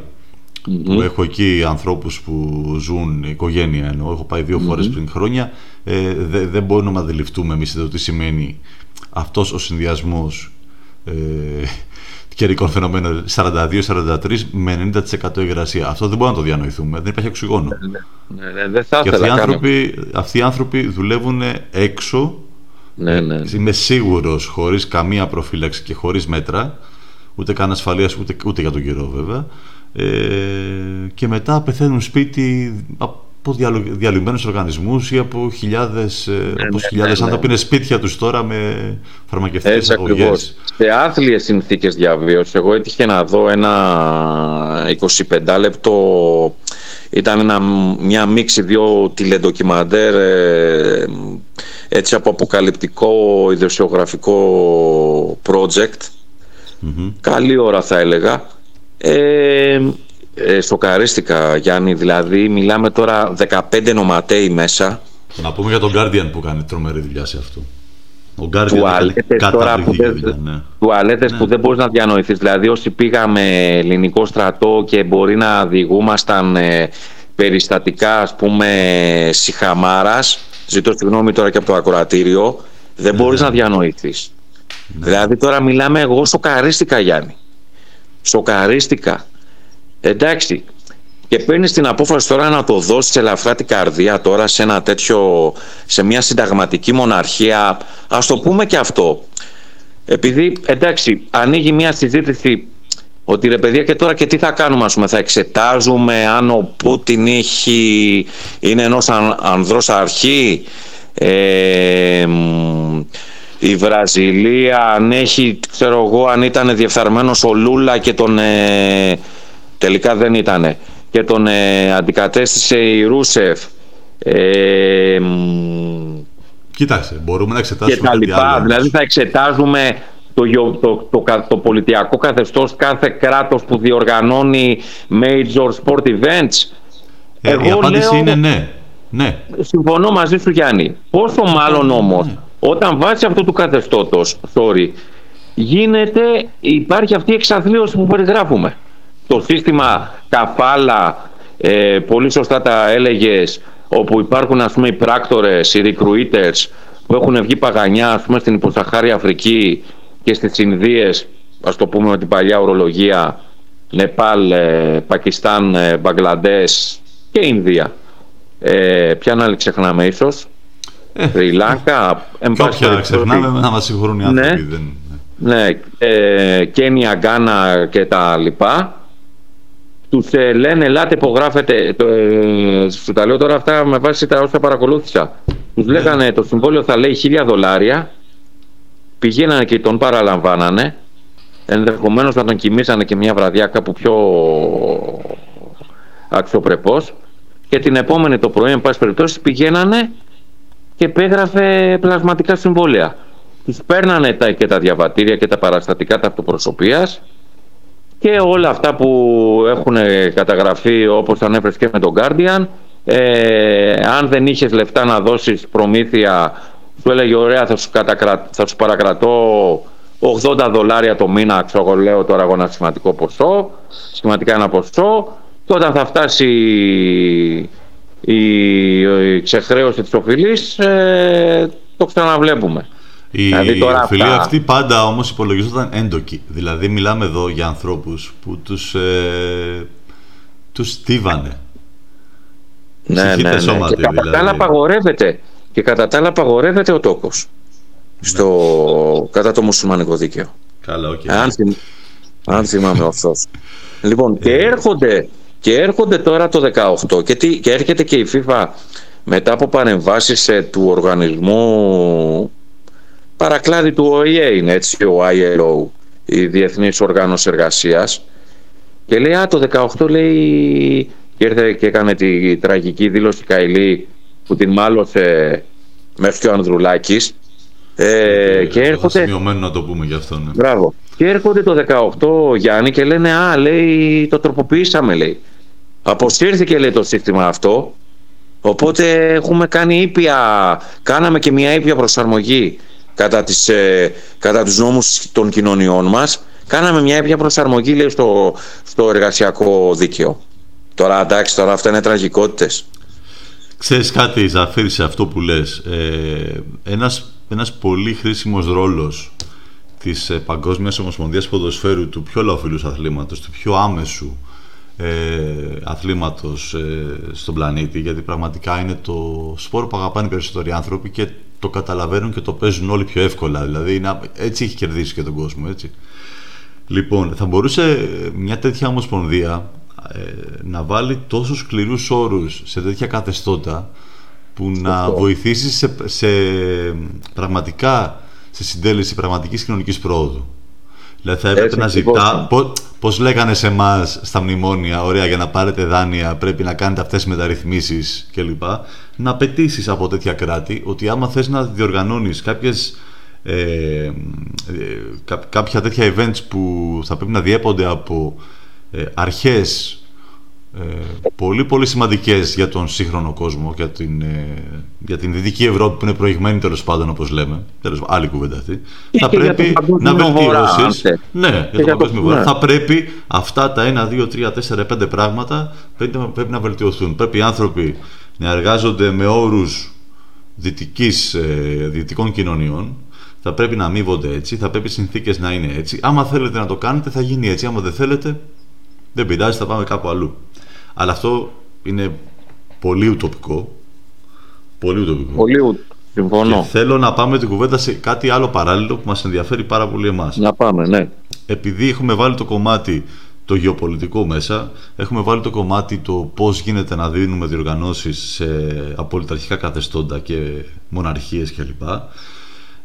που έχω εκεί ανθρώπους που ζουν, οικογένεια εννοώ, έχω πάει δύο φορές πριν χρόνια ε, δεν μπορούμε να αντιληφθούμε εμείς εδώ τι σημαίνει αυτός ο συνδυασμός ε, καιρικών φαινομένων 42-43 με 90% υγρασία. Αυτό δεν μπορούμε να το διανοηθούμε. Δεν υπάρχει οξυγόνο. Ναι, ναι, ναι, δεν θα και αυτοί οι, άνθρωποι, αυτοί οι άνθρωποι δουλεύουν έξω. Ναι, ναι. Είμαι σίγουρος, χωρίς καμία προφύλαξη και χωρίς μέτρα, ούτε καν ασφαλείας, ούτε, ούτε για τον καιρό βέβαια. Ε, και μετά πεθαίνουν σπίτι από διαλυμένους οργανισμούς ή από χιλιάδες, ε, ναι, όπως ναι, χιλιάδες ναι, άνθρωποι είναι σπίτια τους τώρα με φαρμακευτικές αγωγές. Σε άθλιες συνθήκες διαβίωσης. Εγώ έτυχε να δω ένα 25 λεπτό ήταν ένα, μια μίξη δύο τηλεντοκιμαντέρ ε, έτσι από αποκαλυπτικό ιδεοσιογραφικό project. Καλή ώρα θα έλεγα. Ε, ε, σοκαρίστηκα Γιάννη, δηλαδή μιλάμε τώρα 15 νοματέοι μέσα. Να πούμε για τον Guardian που κάνει τρομερή δουλειά σε αυτό. Ο Guardian τουαλέτες τώρα που, δεν, ναι. τουαλέτες ναι. που δεν μπορείς να διανοηθείς. Δηλαδή όσοι πήγαμε ελληνικό στρατό και μπορεί να διηγούμασταν ε, περιστατικά ας πούμε συχαμάρας, ζητώ συγγνώμη τώρα και από το ακροατήριο, δεν ναι, μπορείς ναι. να διανοηθείς. Ναι. Δηλαδή τώρα μιλάμε εγώ σοκαρίστηκα Γιάννη. Σοκαρίστηκα. Εντάξει, και παίρνεις την απόφαση τώρα να το δώσεις ελαφρά την καρδιά τώρα σε ένα τέτοιο, σε μια συνταγματική μοναρχία, ας το πούμε και αυτό. Επειδή, εντάξει, ανοίγει μια συζήτηση ότι ρε παιδιά και τώρα και τι θα κάνουμε ας πούμε, θα εξετάζουμε αν ο Πούτιν έχει, είναι ενός αν, ανδρός αρχή, ε, η Βραζιλία αν έχει, ξέρω εγώ, αν ήταν διεφθαρμένος ο Λούλα και τον... Ε, τελικά δεν ήταν και τον ε, αντικατέστησε η Ρούσεφ ε, Κοίταξε, μπορούμε να εξετάσουμε και τα λοιπά, δηλαδή θα εξετάζουμε το, το, το, το, πολιτιακό καθεστώς κάθε κράτος που διοργανώνει major sport events ε, Εγώ η απάντηση είναι ναι. ναι. Συμφωνώ μαζί σου Γιάννη. Πόσο μάλλον ναι. όμως όταν βάσει αυτού του καθεστώτος, sorry, γίνεται, υπάρχει αυτή η εξαθλίωση που περιγράφουμε το σύστημα καφάλα, ε, πολύ σωστά τα έλεγες, όπου υπάρχουν ας πούμε οι πράκτορες, οι recruiters που έχουν βγει παγανιά ας πούμε στην υποσαχάρια Αφρική και στις Ινδίες, ας το πούμε με την παλιά ορολογία, Νεπάλ, ε, Πακιστάν, ε, Μπαγκλαντές και Ινδία. Ε, ποια άλλη ξεχνάμε ίσως; Σρι Λάγκα. Όποια ξεχνάμε να μας συγχωρούν οι ναι. άνθρωποι. Ναι, δεν... ναι ε, Κένια, Γκάνα και τα λοιπά. Τους ε, λένε, ελάτε, υπογράφετε. Το, ε, σου τα λέω τώρα αυτά με βάση τα όσα παρακολούθησα. Τους ναι. λέγανε το συμβόλαιο θα λέει χίλια δολάρια. Πηγαίνανε και τον παραλαμβάνανε. Ενδεχομένως να τον κοιμήσανε και μια βραδιά κάπου πιο αξιοπρεπώς και την επόμενη το πρωί, εν πάση περιπτώσει, πηγαίνανε και επέγραφε πλασματικά συμβόλαια. Τους παίρνανε τα, και τα διαβατήρια και τα παραστατικά ταυτοπροσωπείας και όλα αυτά που έχουν καταγραφεί όπως ανέφερες και με τον Guardian ε, αν δεν είχες λεφτά να δώσεις προμήθεια σου έλεγε ωραία θα σου, θα σου παρακρατώ 80 δολάρια το μήνα ξέρω λέω τώρα εγώ ένα σημαντικό ποσό σημαντικά ένα ποσό και όταν θα φτάσει η, ξεχρέωση της οφειλής ε, το ξαναβλέπουμε. Η δηλαδή οφειλή αυτή πάντα όμως υπολογίζονταν έντοκη. Δηλαδή μιλάμε εδώ για ανθρώπους που τους, ε, τους στίβανε. Ναι, ναι, ναι. Σώματι, και κατά τα άλλα απαγορεύεται. Και κατά τα άλλα απαγορεύεται ο τόκος. Ναι. Στο, κατά το μουσουλμανικό δίκαιο. Καλά, okay. αν, αν θυμάμαι ορθώς. λοιπόν, και ε. έρχονται και έρχονται τώρα το 18 και, τι, και έρχεται και η FIFA μετά από παρεμβάσεις ε, του οργανισμού παρακλάδι του ΟΗΕ είναι έτσι ο ILO η Διεθνής Οργάνωση Εργασίας και λέει α το 18 λέει και ήρθε και έκανε τη τραγική δήλωση Καηλή που την μάλωσε μέχρι και ο Ανδρουλάκης ε, και έρχονται... Σημειωμένο να το πούμε γι' αυτό, ναι. Μπράβο. Και έρχονται το 18 Γιάννη και λένε «Α, λέει, το τροποποιήσαμε», λέει. Αποσύρθηκε, λέει, το σύστημα αυτό. Οπότε έχουμε κάνει ήπια, κάναμε και μια ήπια προσαρμογή κατά, τις, ε, κατά τους νόμους των κοινωνιών μας. Κάναμε μια ήπια προσαρμογή, λέει, στο, στο εργασιακό δίκαιο. Τώρα, εντάξει, τώρα αυτά είναι τραγικότητες. Ξέρεις κάτι, Ζαφίρη, σε αυτό που λες. Ε, ένας, ένας πολύ χρήσιμος ρόλος της ε, Παγκόσμιας Ομοσπονδίας Ποδοσφαίρου του πιο λαοφιλούς αθλήματος, του πιο άμεσου ε, αθλήματος ε, στον πλανήτη, γιατί πραγματικά είναι το σπόρο που αγαπάνε οι περισσότεροι άνθρωποι και το καταλαβαίνουν και το παίζουν όλοι πιο εύκολα. Δηλαδή, είναι, έτσι έχει κερδίσει και τον κόσμο, έτσι. Λοιπόν, θα μπορούσε μια τέτοια ομοσπονδία ε, να βάλει τόσο σκληρούς όρους σε τέτοια καθεστώτα που να βοηθήσει σε, σε πραγματικά σε συντέλεση πραγματικής κοινωνικής πρόοδου. Δηλαδή θα έπρεπε να ζητά. Πώς λέγανε σε εμάς στα μνημόνια, ωραία, για να πάρετε δάνεια πρέπει να κάνετε αυτές τις μεταρρυθμίσεις κλπ. Να απαιτήσεις από τέτοια κράτη ότι άμα θες να διοργανώνεις κάποιες. Ε, ε, κάποια τέτοια events που θα πρέπει να διέπονται από ε, αρχές ε, πολύ πολύ σημαντικές για τον σύγχρονο κόσμο για την, ε, για την Δυτική Ευρώπη που είναι προηγμένη τέλος πάντων όπως λέμε. Τέλος, άλλη κουβέντα αυτή. Θα πρέπει να βελτιώσεις ναι, για τον παγκόσμιο βορρά θα πρέπει αυτά τα 1, 2, 3, 4, 5 πράγματα πρέπει, πρέπει να βελτιωθούν. Πρέπει οι άνθρωποι να εργάζονται με όρους δυτικής, ε, δυτικών κοινωνιών. Θα πρέπει να αμείβονται έτσι, θα πρέπει οι συνθήκες να είναι έτσι. Άμα θέλετε να το κάνετε θα γίνει έτσι, άμα δεν θέλετε δεν πειράζει, θα πάμε κάπου αλλού. Αλλά αυτό είναι πολύ ουτοπικό. Πολύ ουτοπικό. Πολύ Συμφωνώ. Και θέλω να πάμε την κουβέντα σε κάτι άλλο παράλληλο που μας ενδιαφέρει πάρα πολύ εμάς. Να πάμε, ναι. Επειδή έχουμε βάλει το κομμάτι το γεωπολιτικό μέσα, έχουμε βάλει το κομμάτι το πώς γίνεται να δίνουμε διοργανώσεις σε απολυταρχικά καθεστώντα και μοναρχίες κλπ.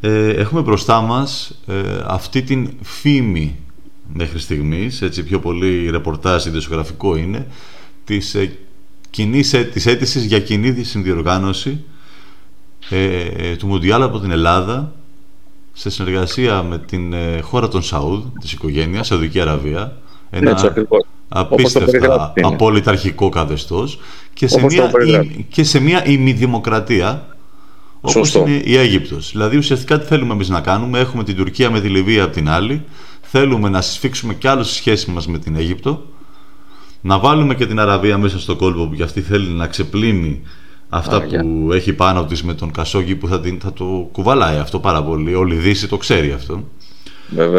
Ε, έχουμε μπροστά μας ε, αυτή την φήμη μέχρι στιγμής, έτσι πιο πολύ ρεπορτάζ ιδιοσιογραφικό είναι, της, ε, κοινής, της αίτησης για κοινή συνδιοργάνωση ε, του Μουντιάλ από την Ελλάδα σε συνεργασία με την ε, χώρα των Σαούδ, της οικογένειας, Σαουδική Αραβία. Ένα Έτσι, απίστευτα απολυταρχικό καθεστώς και σε, μια, και σε μια ημιδημοκρατία όπως είναι η Αίγυπτος. Δηλαδή ουσιαστικά τι θέλουμε εμείς να κάνουμε, έχουμε την Τουρκία με τη Λιβύη από την άλλη, θέλουμε να συσφίξουμε κι άλλους σχέση μας με την Αίγυπτο να βάλουμε και την Αραβία μέσα στο κόλπο που και αυτή θέλει να ξεπλύνει αυτά που έχει πάνω της με τον Κασόγγι που θα, την, θα το κουβαλάει αυτό πάρα πολύ. Όλη η Δύση το ξέρει αυτό.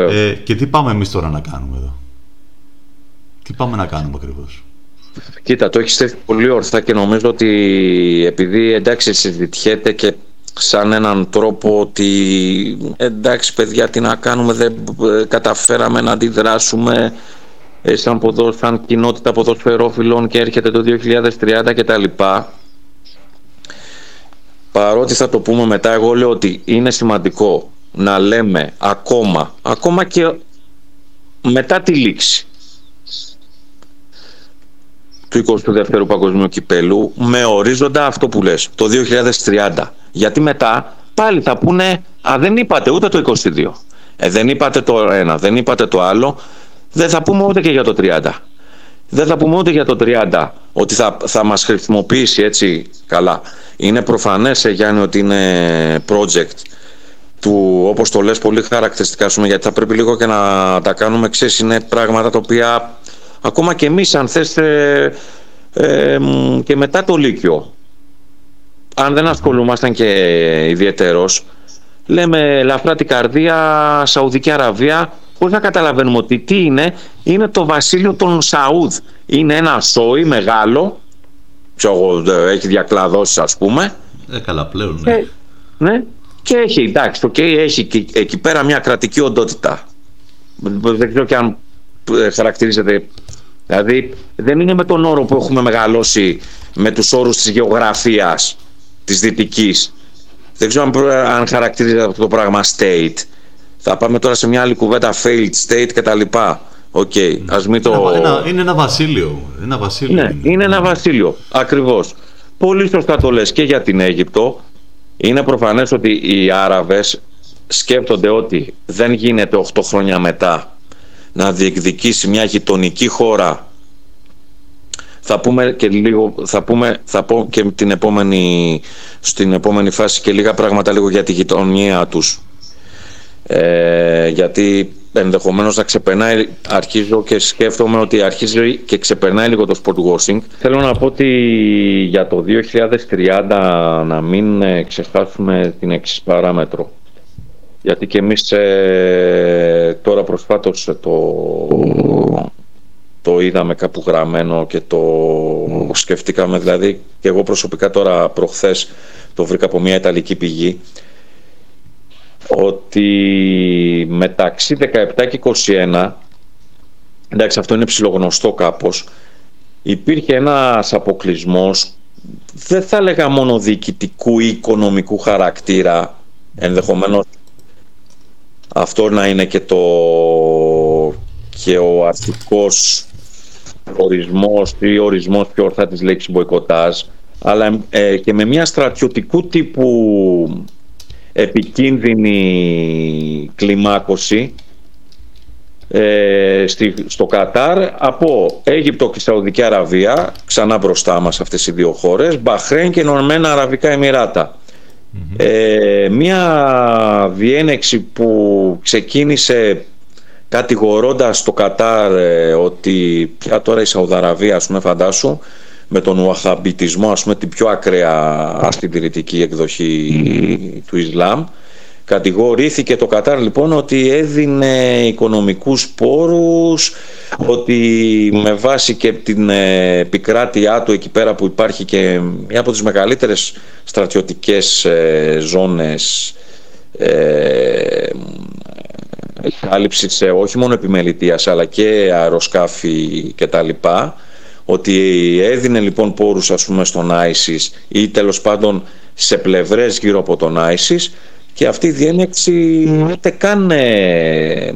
Ε, και τι πάμε εμείς τώρα να κάνουμε εδώ; Τι πάμε να κάνουμε ακριβώς; Κοίτα, το έχεις θέσει πολύ ορθά και νομίζω ότι επειδή εντάξει συζητιέται και σαν έναν τρόπο ότι εντάξει παιδιά τι να κάνουμε δεν ε, καταφέραμε να αντιδράσουμε ε, σαν, ποδο, σαν κοινότητα ποδοσφαιρόφιλων και έρχεται το 2030 κτλ. Παρότι θα το πούμε μετά, εγώ λέω ότι είναι σημαντικό να λέμε ακόμα, ακόμα και μετά τη λήξη του 22ου Παγκοσμίου Κυπέλου με ορίζοντα αυτό που λες, το 2030. Γιατί μετά πάλι θα πούνε «Α, δεν είπατε ούτε το 22, ε, δεν είπατε το ένα, δεν είπατε το άλλο, δεν θα πούμε ούτε και για το 30». Δεν θα πούμε ούτε για το 30 ότι θα, θα μας χρησιμοποιήσει έτσι καλά. Είναι προφανές, ε, Γιάννη, ότι είναι project του, όπως το λες, πολύ χαρακτηριστικά σου, γιατί θα πρέπει λίγο και να τα κάνουμε, ξέρεις, είναι πράγματα τα οποία ακόμα και εμείς αν θες ε, ε, και μετά το Λύκειο αν δεν ασχολούμασταν και ιδιαίτερος λέμε ελαφρά την καρδία Σαουδική Αραβία χωρίς να καταλαβαίνουμε ότι τι είναι; Είναι το βασίλειο των Σαούδ είναι ένα σόι μεγάλο ξέρω, έχει διακλαδώσει ας πούμε ε, καλά πλέον ναι. Και, ναι και έχει εντάξει το έχει εκεί πέρα μια κρατική οντότητα δεν ξέρω και αν ε, χαρακτηρίζεται Δηλαδή δεν είναι με τον όρο που έχουμε μεγαλώσει με τους όρους της γεωγραφίας της δυτικής. Δεν ξέρω αν, χαρακτηρίζεται αυτό το πράγμα state. Θα πάμε τώρα σε μια άλλη κουβέντα failed state κτλ. OK, okay, ας μην το... Ένα, είναι ένα βασίλειο. Ένα βασίλειο ναι, είναι. ένα βασίλειο, ακριβώς. Πολύ σωστά το λες και για την Αίγυπτο. Είναι προφανές ότι οι Άραβες σκέφτονται ότι δεν γίνεται 8 χρόνια μετά να διεκδικήσει μια γειτονική χώρα θα πούμε και λίγο, θα, πούμε, θα πω και την επόμενη, στην επόμενη φάση και λίγα πράγματα λίγο για τη γειτονία τους. Ε, γιατί ενδεχομένως να ξεπερνάει, αρχίζω και σκέφτομαι ότι αρχίζει και ξεπερνάει λίγο το sport washing. Θέλω να πω ότι για το 2030 να μην ε, ξεχάσουμε την εξής παράμετρο. Γιατί και εμείς ε, τώρα προσφάτως το, το είδαμε κάπου γραμμένο και το σκεφτήκαμε. Δηλαδή και εγώ προσωπικά τώρα προχθές το βρήκα από μια Ιταλική πηγή ότι μεταξύ 17 και 21 εντάξει αυτό είναι ψιλογνωστό κάπως υπήρχε ένας αποκλεισμός δεν θα έλεγα μόνο διοικητικού ή οικονομικού χαρακτήρα ενδεχομένως αυτό να είναι και, το, και ο αρχικός ορισμός ή ορισμός πιο ορθά της λέξης μποϊκοτάζ αλλά ε, και με μια στρατιωτικού τύπου επικίνδυνη κλιμάκωση ε, στη, στο Κατάρ από Αίγυπτο και Σαουδική Αραβία ξανά μπροστά μας αυτές οι δύο χώρες Μπαχρέν και Ενωμένα Αραβικά Εμμυράτα. Ε, μια διένεξη που ξεκίνησε κατηγορώντας το Κατάρ ε, ότι πια τώρα η Σαουδαραβία ας πούμε φαντάσου με τον Ουαχαμπιτισμό ας πούμε την πιο ακραία συντηρητική εκδοχή του Ισλάμ Κατηγορήθηκε το Κατάρ λοιπόν ότι έδινε οικονομικούς πόρους, ότι με βάση και την ε, επικράτειά του εκεί πέρα που υπάρχει και μια από τις μεγαλύτερες στρατιωτικές ε, ζώνες ε, σε όχι μόνο επιμελητίας αλλά και αεροσκάφη κτλ. Ότι έδινε λοιπόν πόρους ας πούμε στον ISIS ή τέλος πάντων σε πλευρές γύρω από τον ISIS και αυτή η διένεξη ούτε καν ε,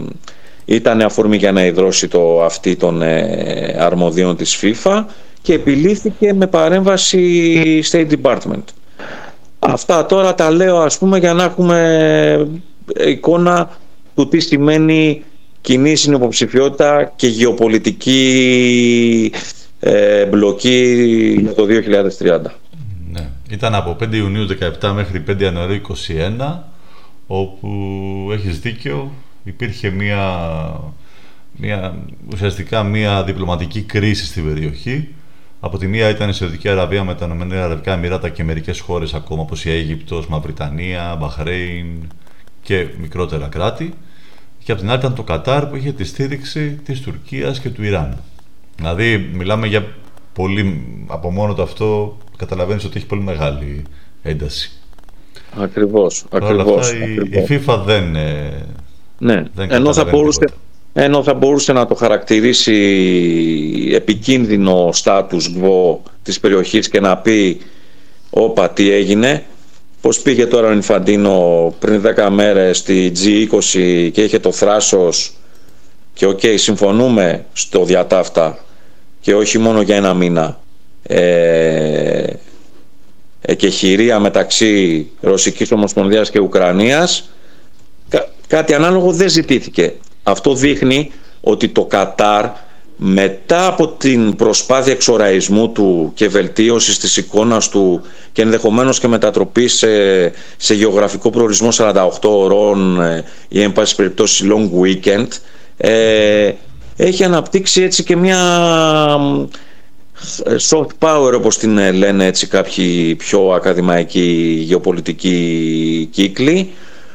ήταν αφορμή για να ιδρώσει το αυτή των ε, αρμοδίων της FIFA και επιλύθηκε με παρέμβαση State Department. Αυτά τώρα τα λέω ας πούμε για να έχουμε εικόνα του τι σημαίνει κοινή συνυποψηφιότητα και γεωπολιτική ε, μπλοκή για το 2030. Ναι. Ήταν από 5 Ιουνίου 17 μέχρι 5 Ιανουαρίου 21 όπου έχεις δίκιο υπήρχε μια, μια, ουσιαστικά μια διπλωματική κρίση στην περιοχή από τη μία ήταν η Σαουδική Αραβία με τα Ηνωμένα Αραβικά Εμμυράτα και μερικές χώρες ακόμα όπως η Αίγυπτος, Μαυριτανία, Μπαχρέιν και μικρότερα κράτη και από την άλλη ήταν το Κατάρ που είχε τη στήριξη της Τουρκίας και του Ιράν. Δηλαδή μιλάμε για πολύ, από μόνο το αυτό καταλαβαίνεις ότι έχει πολύ μεγάλη ένταση. Ακριβώς, ακριβώς. Αυτά, Η, FIFA δεν, ναι. δεν ενώ θα μπορούσε, ενώ θα μπορούσε να το χαρακτηρίσει επικίνδυνο status quo της περιοχής και να πει όπα τι έγινε πως πήγε τώρα ο Ινφαντίνο πριν 10 μέρες στη G20 και είχε το θράσος και οκ συμφωνούμε στο διά ταύτα και όχι μόνο για ένα μήνα. Ε, εκεχηρία μεταξύ Ρωσικής Ομοσπονδίας και Ουκρανίας. Κάτι ανάλογο δεν ζητήθηκε. Αυτό δείχνει ότι το Κατάρ μετά από την προσπάθεια εξωραϊσμού του και βελτίωσης της εικόνας του και ενδεχομένως και μετατροπή σε, σε γεωγραφικό προορισμό 48 ώρων ε, ή εν πάση περιπτώσει long weekend ε, έχει αναπτύξει έτσι και μια soft power όπως την ε, λένε έτσι κάποιοι πιο ακαδημαϊκοί γεωπολιτικοί κύκλοι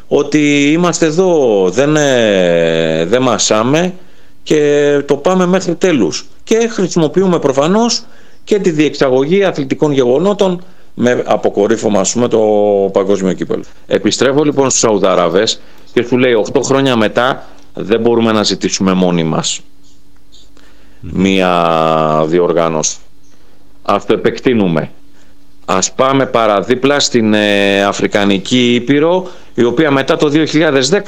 ότι είμαστε εδώ, δεν, ε, δεν μασάμε και το πάμε μέχρι τέλους. Και χρησιμοποιούμε προφανώς και τη διεξαγωγή αθλητικών γεγονότων με αποκορύφωμα ας πούμε το παγκόσμιο κύπελο. Επιστρέφω λοιπόν στους Σαουδαραβές και σου λέει 8 χρόνια μετά δεν μπορούμε να ζητήσουμε μόνοι μας μία διοργάνωση. Ας το επεκτείνουμε. Ας πάμε παραδίπλα στην ε, Αφρικανική Ήπειρο η οποία μετά το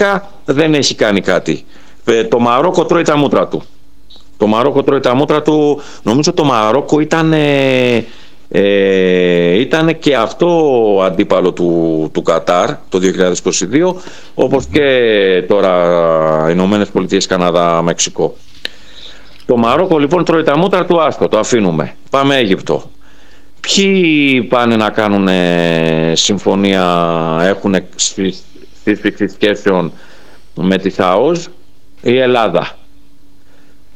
2010 δεν έχει κάνει κάτι. Ε, το Μαρόκο τρώει τα μούτρα του. Το Μαρόκο τρώει τα μούτρα του. Νομίζω το Μαρόκο ήταν, ε, ε, ήταν και αυτό αντίπαλο του, του Κατάρ το 2022 όπως και τώρα Ηνωμένες Πολιτείες, Καναδά, Μεξικό. Το Μαρόκο λοιπόν τρώει τα μούτρα του, άστο, το αφήνουμε. Πάμε Αίγυπτο. Ποιοι πάνε να κάνουν συμφωνία, έχουν σύσφυξη σχέσεων με τη ΣΑΟΣ, η Ελλάδα.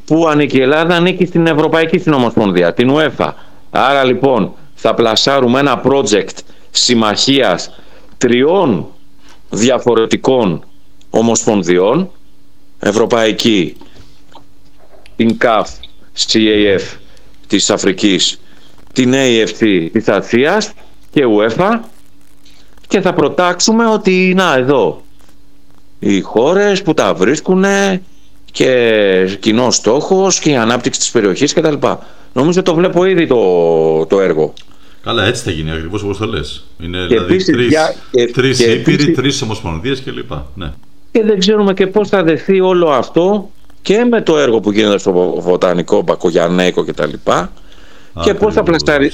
Πού ανήκει η Ελλάδα, ανήκει στην Ευρωπαϊκή Συνομοσπονδία, την UEFA. Άρα λοιπόν θα πλασάρουμε ένα project συμμαχίας τριών διαφορετικών ομοσπονδιών, Ευρωπαϊκή, την ΚΑΦ, CAF της Αφρικής, την AFC της Ασίας και UEFA και θα προτάξουμε ότι να εδώ οι χώρες που τα βρίσκουν και κοινό στόχος και η ανάπτυξη της περιοχής κτλ. Νομίζω το βλέπω ήδη το, το έργο. Καλά, έτσι θα γίνει ακριβώς όπως το λες. Είναι και δηλαδή τρει για... τρεις ήπειροι, τρεις ομοσπονδίες κλπ. Ναι. Και δεν ξέρουμε και πώς θα δεθεί όλο αυτό και με το έργο που γίνεται στο Βοτανικό Μπακογιανέικο κτλ. Και πώς θα, πλασαρι...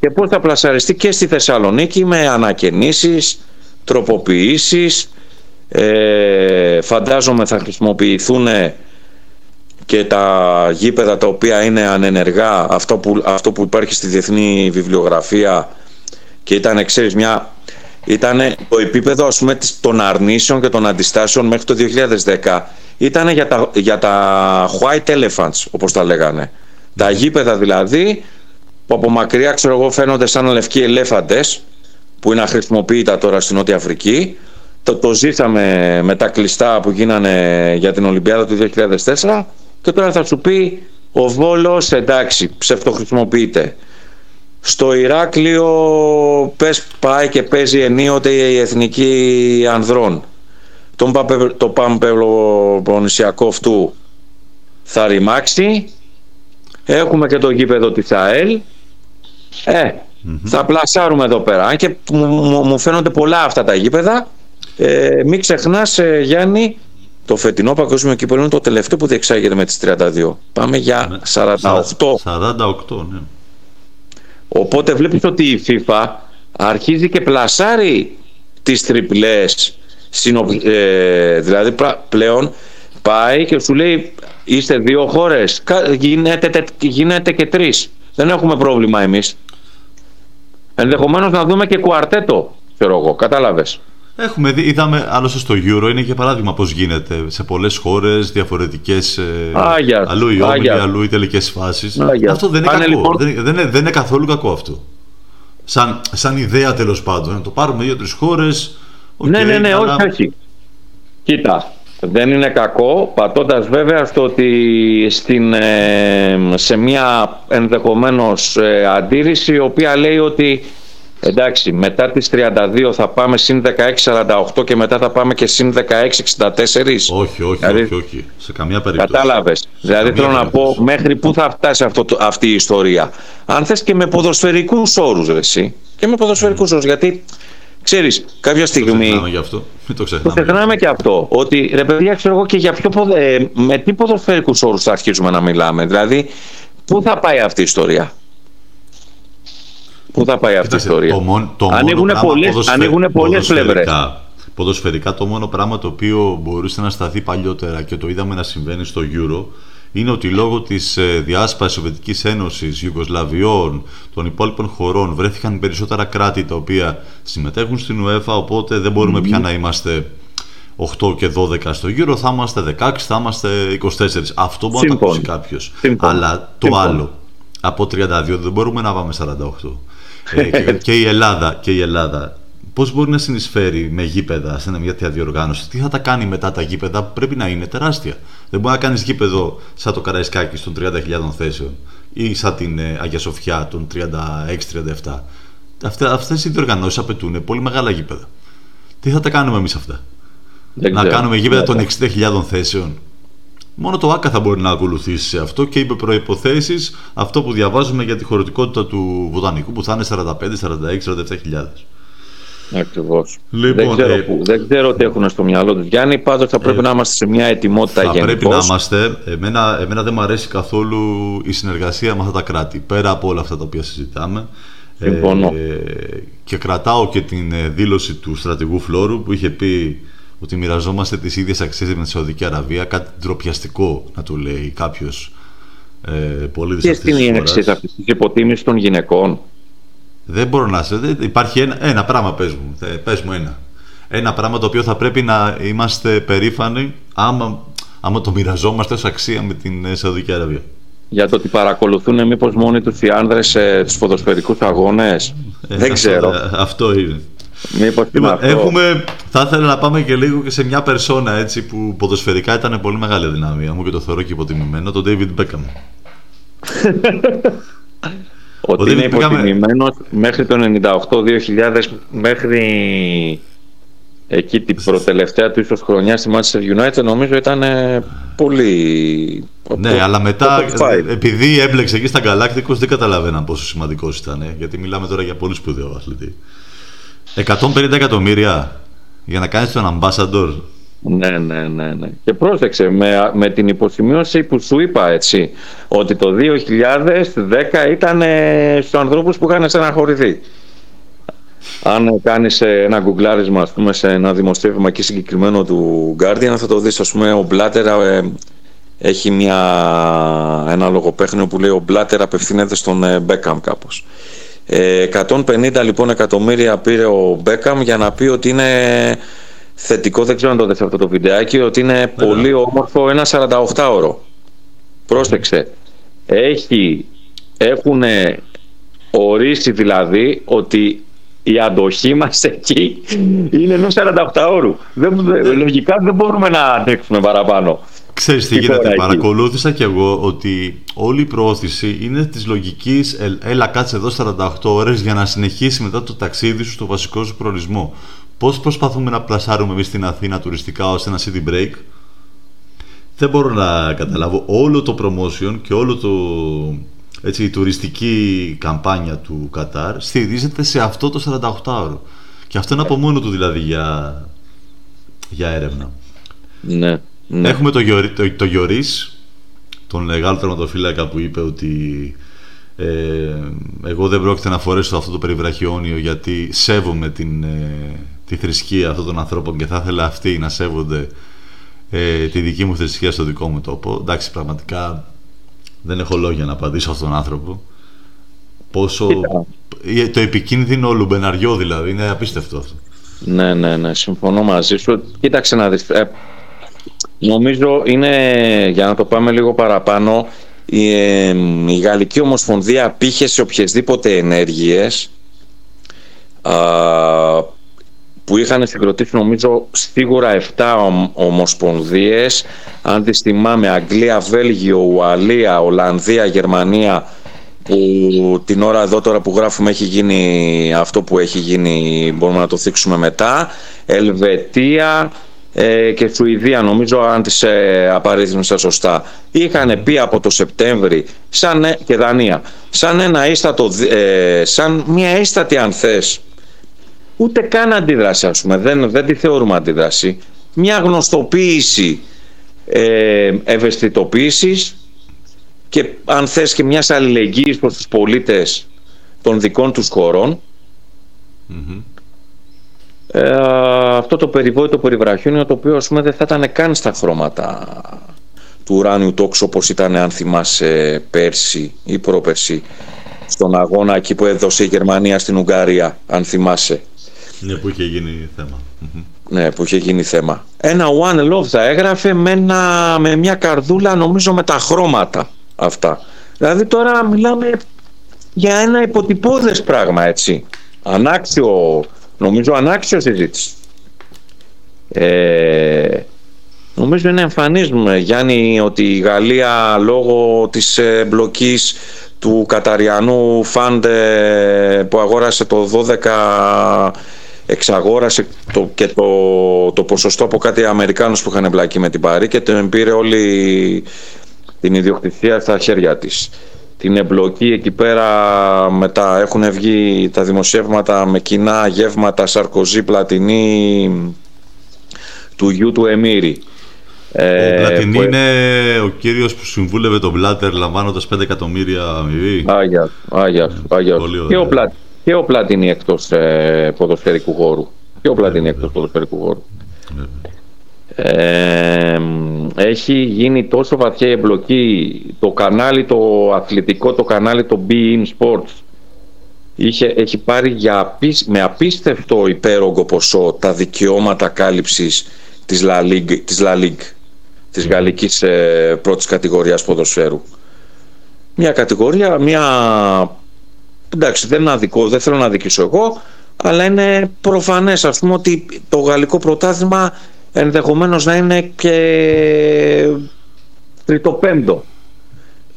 και πώς θα πλασαριστεί και στη Θεσσαλονίκη με ανακαινήσεις, τροποποιήσεις, ε, φαντάζομαι θα χρησιμοποιηθούν και τα γήπεδα τα οποία είναι ανενεργά αυτό που, αυτό που υπάρχει στη διεθνή βιβλιογραφία και ήταν ξέρεις μια ήταν το επίπεδο ας πούμε των αρνήσεων και των αντιστάσεων μέχρι το 2010 ήταν για τα, για τα white elephants όπως τα λέγανε. Τα γήπεδα δηλαδή που από μακριά ξέρω εγώ φαίνονται σαν λευκοί ελέφαντες που είναι αχρησιμοποιητά τώρα στην Νότια Αφρική. Το, το ζήσαμε με τα κλειστά που γίνανε για την Ολυμπιάδα του 2004 και τώρα θα σου πει ο Βόλος εντάξει ψευτοχρησιμοποιείται στο Ηράκλειο πες πάει και παίζει ενίοτε η Εθνική Ανδρών τον παπε, το Παμπελοπονησιακό αυτού θα ρημάξει έχουμε και το γήπεδο της ΑΕΛ ε, θα πλασάρουμε εδώ πέρα και μου, μου φαίνονται πολλά αυτά τα γήπεδα ε, μην ξεχνάς, ε, Γιάννη, το φετινό παγκόσμιο κύπελο είναι το τελευταίο που διεξάγεται με τις 32. Πάμε για 48. 48, ναι. Οπότε βλέπεις ότι η FIFA αρχίζει και πλασάρει τις τριπλές ε, δηλαδή πλέον πάει και σου λέει είστε δύο χώρες γίνεται, γίνεται και τρεις δεν έχουμε πρόβλημα εμείς. Ενδεχομένως να δούμε και κουαρτέτο ξέρω εγώ, κατάλαβες Έχουμε δει, είδαμε άλλωστε στο Euro, είναι και παράδειγμα πώς γίνεται σε πολλές χώρες, διαφορετικές, ε, αλλού οι όμιλοι, αλλού οι τελικές φάσεις. Αυτό δεν είναι κακό, λοιπόν... δεν, δεν, είναι, δεν είναι καθόλου κακό αυτό. Σαν, σαν ιδέα τέλος πάντων, να το πάρουμε δύο-τρεις χώρες. Okay, ναι, ναι, ναι, αλλά... όχι, όχι. Κοίτα, δεν είναι κακό, πατώντας βέβαια στο ότι στην, ε, σε μια ενδεχομένως ε, αντίρρηση η οποία λέει ότι Εντάξει, μετά τις 32 θα πάμε συν 16-48 και μετά θα πάμε και συν 16-64. Όχι, όχι, δηλαδή, όχι, όχι. Σε καμία περίπτωση. Κατάλαβες. Δηλαδή θέλω να πω μέχρι πού θα φτάσει αυτό, αυτή η ιστορία. Αν θες και με ποδοσφαιρικούς όρους, ρε, εσύ. Και με ποδοσφαιρικούς όρους, γιατί ξέρεις, κάποια στιγμή... Το ξεχνάμε γι' αυτό. το ξεχνάμε. Το ξεχνάμε και αυτό. Ότι, ρε παιδιά, ξέρω εγώ και για ποιο ποδε... με τι ποδοσφαιρικούς όρους θα αρχίσουμε να μιλάμε. Δηλαδή, πού θα πάει αυτή η ιστορία; Πού θα πάει αυτή η ιστορία; Το μόνο, το ανοίγουν πολλές, ανοίγουν πολλές πλευρές. Ποδοσφαιρικά το μόνο πράγμα το οποίο μπορούσε να σταθεί παλιότερα και το είδαμε να συμβαίνει στο Euro είναι ότι λόγω της ε, διάσπασης Σοβιετικής Ένωσης, Ιουγκοσλαβιών, των υπόλοιπων χωρών βρέθηκαν περισσότερα κράτη τα οποία συμμετέχουν στην UEFA οπότε δεν μπορούμε πια να είμαστε 8 και 12 στο γύρο, θα είμαστε 16, θα είμαστε 24. Αυτό μπορεί να το ακούσει κάποιος. Αλλά το άλλο, από 32 δεν μπορούμε να πάμε 48 ε, και, η Ελλάδα, και η Ελλάδα πώς μπορεί να συνεισφέρει με γήπεδα σε μια τέτοια διοργάνωση, τι θα τα κάνει μετά τα γήπεδα; Που πρέπει να είναι τεράστια. Δεν μπορεί να κάνεις γήπεδο σαν το Καραϊσκάκι των 30.000 θέσεων ή σαν την ε, Αγία Σοφιά των 36-37. Αυτές οι διοργανώσεις απαιτούν πολύ μεγάλα γήπεδα. Τι θα τα κάνουμε εμείς αυτά; να κάνουμε γήπεδα των 60.000 θέσεων; Μόνο το ΆΚΑ θα μπορεί να ακολουθήσει σε αυτό και είπε προποθέσει αυτό που διαβάζουμε για τη χωρητικότητα του βοτανικού που θα είναι 45, 46, 47 Ακριβώς. Λοιπόν, δεν, ξέρω ε, δεν ξέρω τι έχουν στο μυαλό τους Γιάννη. Πάντως θα πρέπει ε, να είμαστε σε μια ετοιμότητα θα γενικώς. πρέπει να είμαστε. Εμένα, εμένα δεν μου αρέσει καθόλου η συνεργασία με αυτά τα κράτη. Πέρα από όλα αυτά τα οποία συζητάμε. Συμφωνώ. Ε, και κρατάω και την ε, δήλωση του στρατηγού Φλόρου που είχε πει ότι μοιραζόμαστε τις ίδιες αξίες με τη Σαουδική Αραβία, κάτι ντροπιαστικό να του λέει κάποιος ε, πολίτης αυτής της είναι η αυτής της υποτίμησης των γυναικών. Δεν μπορώ να σε. Υπάρχει ένα, ένα πράγμα, πες μου. Πες μου ένα. Ένα πράγμα το οποίο θα πρέπει να είμαστε περήφανοι άμα, άμα το μοιραζόμαστε ως αξία με την ε, Σαουδική Αραβία. Για το ότι παρακολουθούν μήπως μόνοι τους οι άνδρες ε, τους ποδοσφαιρικούς αγώνες. Ε, Δεν ξέρω. Αυτό είναι. Μήπως λοιπόν, έχουμε, θα ήθελα να πάμε και λίγο και σε μια περσόνα έτσι που ποδοσφαιρικά ήταν πολύ μεγάλη δυναμία μου και το θεωρώ και υποτιμημένο, τον David Beckham. ότι είναι υποτιμημένος μέχρι το 98-2000 μέχρι εκεί την προτελευταία του ίσως χρονιά στη Manchester United νομίζω ήταν πολύ ναι αλλά μετά επειδή έμπλεξε εκεί στα Galacticos δεν καταλαβαίναν πόσο σημαντικός ήταν γιατί μιλάμε τώρα για πολύ σπουδαίο αθλητή 150 εκατομμύρια για να κάνεις τον ambassador. Ναι, ναι, ναι, ναι. Και πρόσεξε, με, με την υποσημείωση που σου είπα έτσι, ότι το 2010 ήταν ε, στους ανθρώπους που είχαν στεναχωρηθεί. Αν κάνεις ε, ένα γκουγκλάρισμα, ας πούμε, σε ένα δημοσίευμα εκεί συγκεκριμένο του Guardian, θα το δεις, ας πούμε, ο Μπλάτερ ε, έχει μια, ένα λογοπαίχνιο που λέει ο Μπλάτερ απευθύνεται στον Μπέκαμ κάπως. 150 ε, λοιπόν εκατομμύρια πήρε ο Μπέκαμ για να πει ότι είναι θετικό, δεν ξέρω αν το δες αυτό το βιντεάκι, ότι είναι ναι, πολύ ναι. όμορφο ένα 48 ώρο. Πρόσεξε. Έχει, έχουν ορίσει δηλαδή ότι η αντοχή μας εκεί είναι ενός 48 ώρου. Δεν, λογικά δεν μπορούμε να αντέξουμε παραπάνω. Ξέρεις τι γίνεται, παρακολούθησα κι εγώ ότι όλη η προώθηση είναι της λογικής έλα κάτσε εδώ 48 ώρες για να συνεχίσει μετά το ταξίδι σου στο βασικό σου προορισμό. Πώς προσπαθούμε να πλασάρουμε εμείς στην Αθήνα τουριστικά ως ένα city break; Δεν μπορώ να καταλάβω όλο το promotion και όλο το έτσι, η τουριστική καμπάνια του Κατάρ στηρίζεται σε αυτό το 48 ώρο. Και αυτό είναι από μόνο του δηλαδή για, για έρευνα. Ναι. Ναι. Έχουμε το, Γιωρί, το, το Γιωρίς, τον μεγάλο τερματοφύλακα που είπε ότι ε, εγώ δεν πρόκειται να φορέσω αυτό το περιβραχιόνιο γιατί σέβομαι την, ε, τη θρησκεία αυτών των ανθρώπων και θα ήθελα αυτοί να σέβονται ε, τη δική μου θρησκεία στο δικό μου τόπο. Εντάξει, πραγματικά δεν έχω λόγια να απαντήσω αυτόν τον άνθρωπο. Πόσο... Ε, το επικίνδυνο λουμπεναριό δηλαδή, είναι απίστευτο αυτό. Ναι, ναι, ναι, συμφωνώ μαζί σου. Κοίταξε να δεις, ε, Νομίζω είναι, για να το πάμε λίγο παραπάνω, η, η Γαλλική Ομοσπονδία πήχε σε οποιασδήποτε ενέργειες που είχαν συγκροτήσει νομίζω σίγουρα 7 ομοσπονδίες. Αν τις θυμάμαι Αγγλία, Βέλγιο, Ουαλία, Ολλανδία, Γερμανία που την ώρα εδώ τώρα που γράφουμε έχει γίνει αυτό που έχει γίνει μπορούμε να το θίξουμε μετά. Ελβετία ε, και Σουηδία νομίζω αν τις ε, απαρίθμησα σωστά είχαν πει από το Σεπτέμβρη σαν, ε, και Δανία σαν ένα ίστατο ε, σαν μια ίστατη αν θες ούτε καν αντίδραση ας πούμε δεν, δεν τη θεωρούμε αντίδραση μια γνωστοποίηση ε, ευαισθητοποίησης και αν θες και μιας αλληλεγγύης προς τους πολίτες των δικών τους χωρων ε, αυτό το περιβόητο περιβραχιόνιο το οποίο ας πούμε δεν θα ήταν καν στα χρώματα του ουράνιου τόξου όπως ήταν αν θυμάσαι πέρσι ή πρόπερσι στον αγώνα εκεί που έδωσε η Γερμανία στην Ουγγαρία αν θυμάσαι ναι που είχε γίνει θέμα ναι που είχε γίνει θέμα ένα One Love θα έγραφε με, με μια καρδούλα νομίζω με τα χρώματα αυτά. Δηλαδή τώρα μιλάμε για ένα υποτυπώδες πράγμα έτσι. Ανάξιο, νομίζω ανάξιο συζήτηση. Ε, νομίζω είναι εμφανής Γιάννη ότι η Γαλλία λόγω της εμπλοκής του Καταριανού Φαντ που αγόρασε το 12 εξαγόρασε το, και το, το ποσοστό από κάτι Αμερικάνους που είχαν εμπλακεί με την Παρή και τον πήρε όλη την ιδιοκτησία στα χέρια της. Την εμπλοκή εκεί πέρα μετά έχουν βγει τα δημοσιεύματα με κοινά γεύματα Σαρκοζή Πλατινή του γιου του Εμμύρη. Ο ε, Πλατινή είναι ο κύριος που συμβούλευε τον Μπλάτερ λαμβάνοντας 5 εκατομμύρια αμοιβή. Άγιας, άγιας, άγιας. Και, ο Πλα... και ο Πλατινή εκτός ε, ποδοσφαιρικού χώρου. Και ο Πλατινή εκτός ποδοσφαιρικού χώρου έχει γίνει τόσο βαθιά η εμπλοκή το κανάλι το αθλητικό το κανάλι το Be In Sports είχε, έχει πάρει για, με απίστευτο υπέρογκο ποσό τα δικαιώματα κάλυψης της La Ligue της, La Ligue, της γαλλικής ε, πρώτης κατηγορίας ποδοσφαίρου. Μια κατηγορία μια εντάξει δεν, αδικό, δεν θέλω να αδικήσω εγώ αλλά είναι προφανές ας πούμε ότι το γαλλικό πρωτάθλημα ενδεχομένως να είναι και τριτοπέμπτο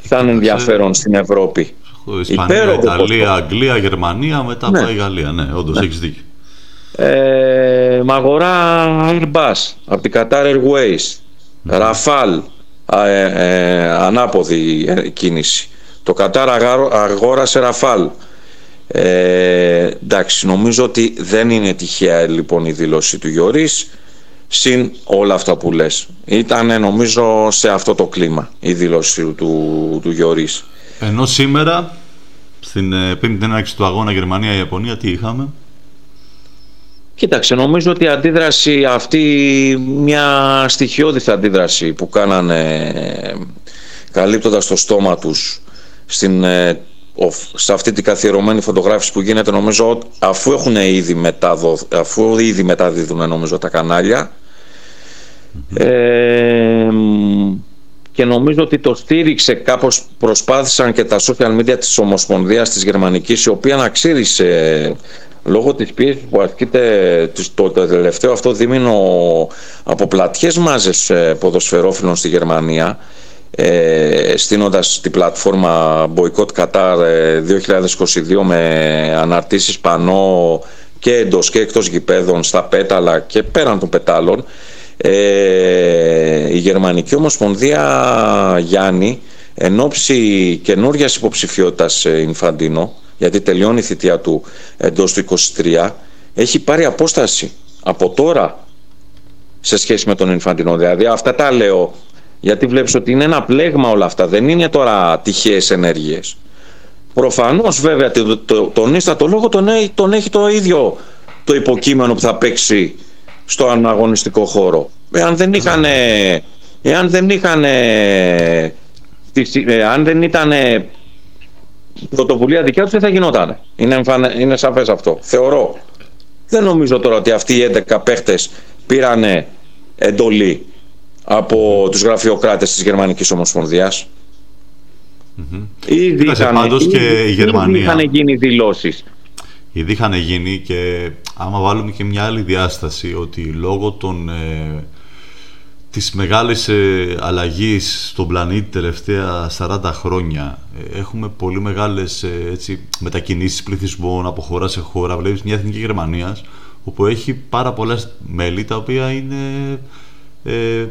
σαν ενδιαφέρον στην Ευρώπη. Ισπανία, Ιταλία, Αγγλία, Γερμανία, μετά ναι. πάει η Γαλλία. Ναι, όντως, ναι. έχεις δίκιο. Ε, μαγορά Airbus από την Qatar Airways. Ραφάλ, ε, ε, ανάποδη κίνηση. Το Qatar αγόρασε Ραφάλ. Ε, εντάξει, νομίζω ότι δεν είναι τυχαία λοιπόν η δήλωση του Γιωρίς συν όλα αυτά που λες. Ήταν νομίζω σε αυτό το κλίμα η δήλωση του, του Γιωρίς. Ενώ σήμερα στην ε, πέμπτη έναρξη του αγώνα Γερμανία-Ιαπωνία τι είχαμε; Κοίταξε, νομίζω ότι η αντίδραση αυτή, μια στοιχειώδης αντίδραση που κάνανε καλύπτοντας το στόμα τους στην, ε, σε αυτή την καθιερωμένη φωτογράφηση που γίνεται νομίζω αφού έχουν ήδη, μεταδο, αφού ήδη μεταδίδουν νομίζω τα κανάλια και νομίζω ότι το στήριξε κάπως προσπάθησαν και τα social media της Ομοσπονδίας της Γερμανικής η οποία να ξύρισε λόγω της πίεσης που ασκείται το τελευταίο αυτό δίμηνο από πλατιές μάζες ε, ποδοσφαιρόφιλων στη Γερμανία ε, στείνοντας την πλατφόρμα Boycott Qatar 2022 ε, με αναρτήσεις πανό και εντός και εκτός γηπέδων στα πέταλα και πέραν των πετάλων ε, η Γερμανική Ομοσπονδία Γιάννη εν ώψη καινούργια υποψηφιότητας Ινφαντίνο γιατί τελειώνει η θητεία του εντός του 23 έχει πάρει απόσταση από τώρα σε σχέση με τον Ινφαντίνο. Δηλαδή αυτά τα λέω γιατί βλέπεις ότι είναι ένα πλέγμα όλα αυτά δεν είναι τώρα τυχαίες ενέργειες. Προφανώς βέβαια τον ίστατο λόγο τον, τον έχει το ίδιο το υποκείμενο που θα παίξει στο αναγωνιστικό χώρο. Εάν δεν είχαν, εάν δεν είχαν, αν δεν ήταν πρωτοβουλία δικιά τους δεν θα γινόταν. Είναι, είναι σαφές αυτό. Θεωρώ. Δεν νομίζω τώρα ότι αυτοί οι 11 παίχτες πήραν εντολή από τους γραφειοκράτες της Γερμανικής Ομοσπονδίας. Mm-hmm. Ήδη είχαν, και η Γερμανία. είχαν γίνει δηλώσεις. Ήδη είχαν γίνει και άμα βάλουμε και μια άλλη διάσταση ότι λόγω των, ε, της μεγάλης ε, αλλαγής στον πλανήτη τελευταία 40 χρόνια. Ε, έχουμε πολύ μεγάλες ε, έτσι, μετακινήσεις πληθυσμών από χώρα σε χώρα. Βλέπεις μια εθνική Γερμανίας όπου έχει πάρα πολλές μέλη τα οποία είναι ε,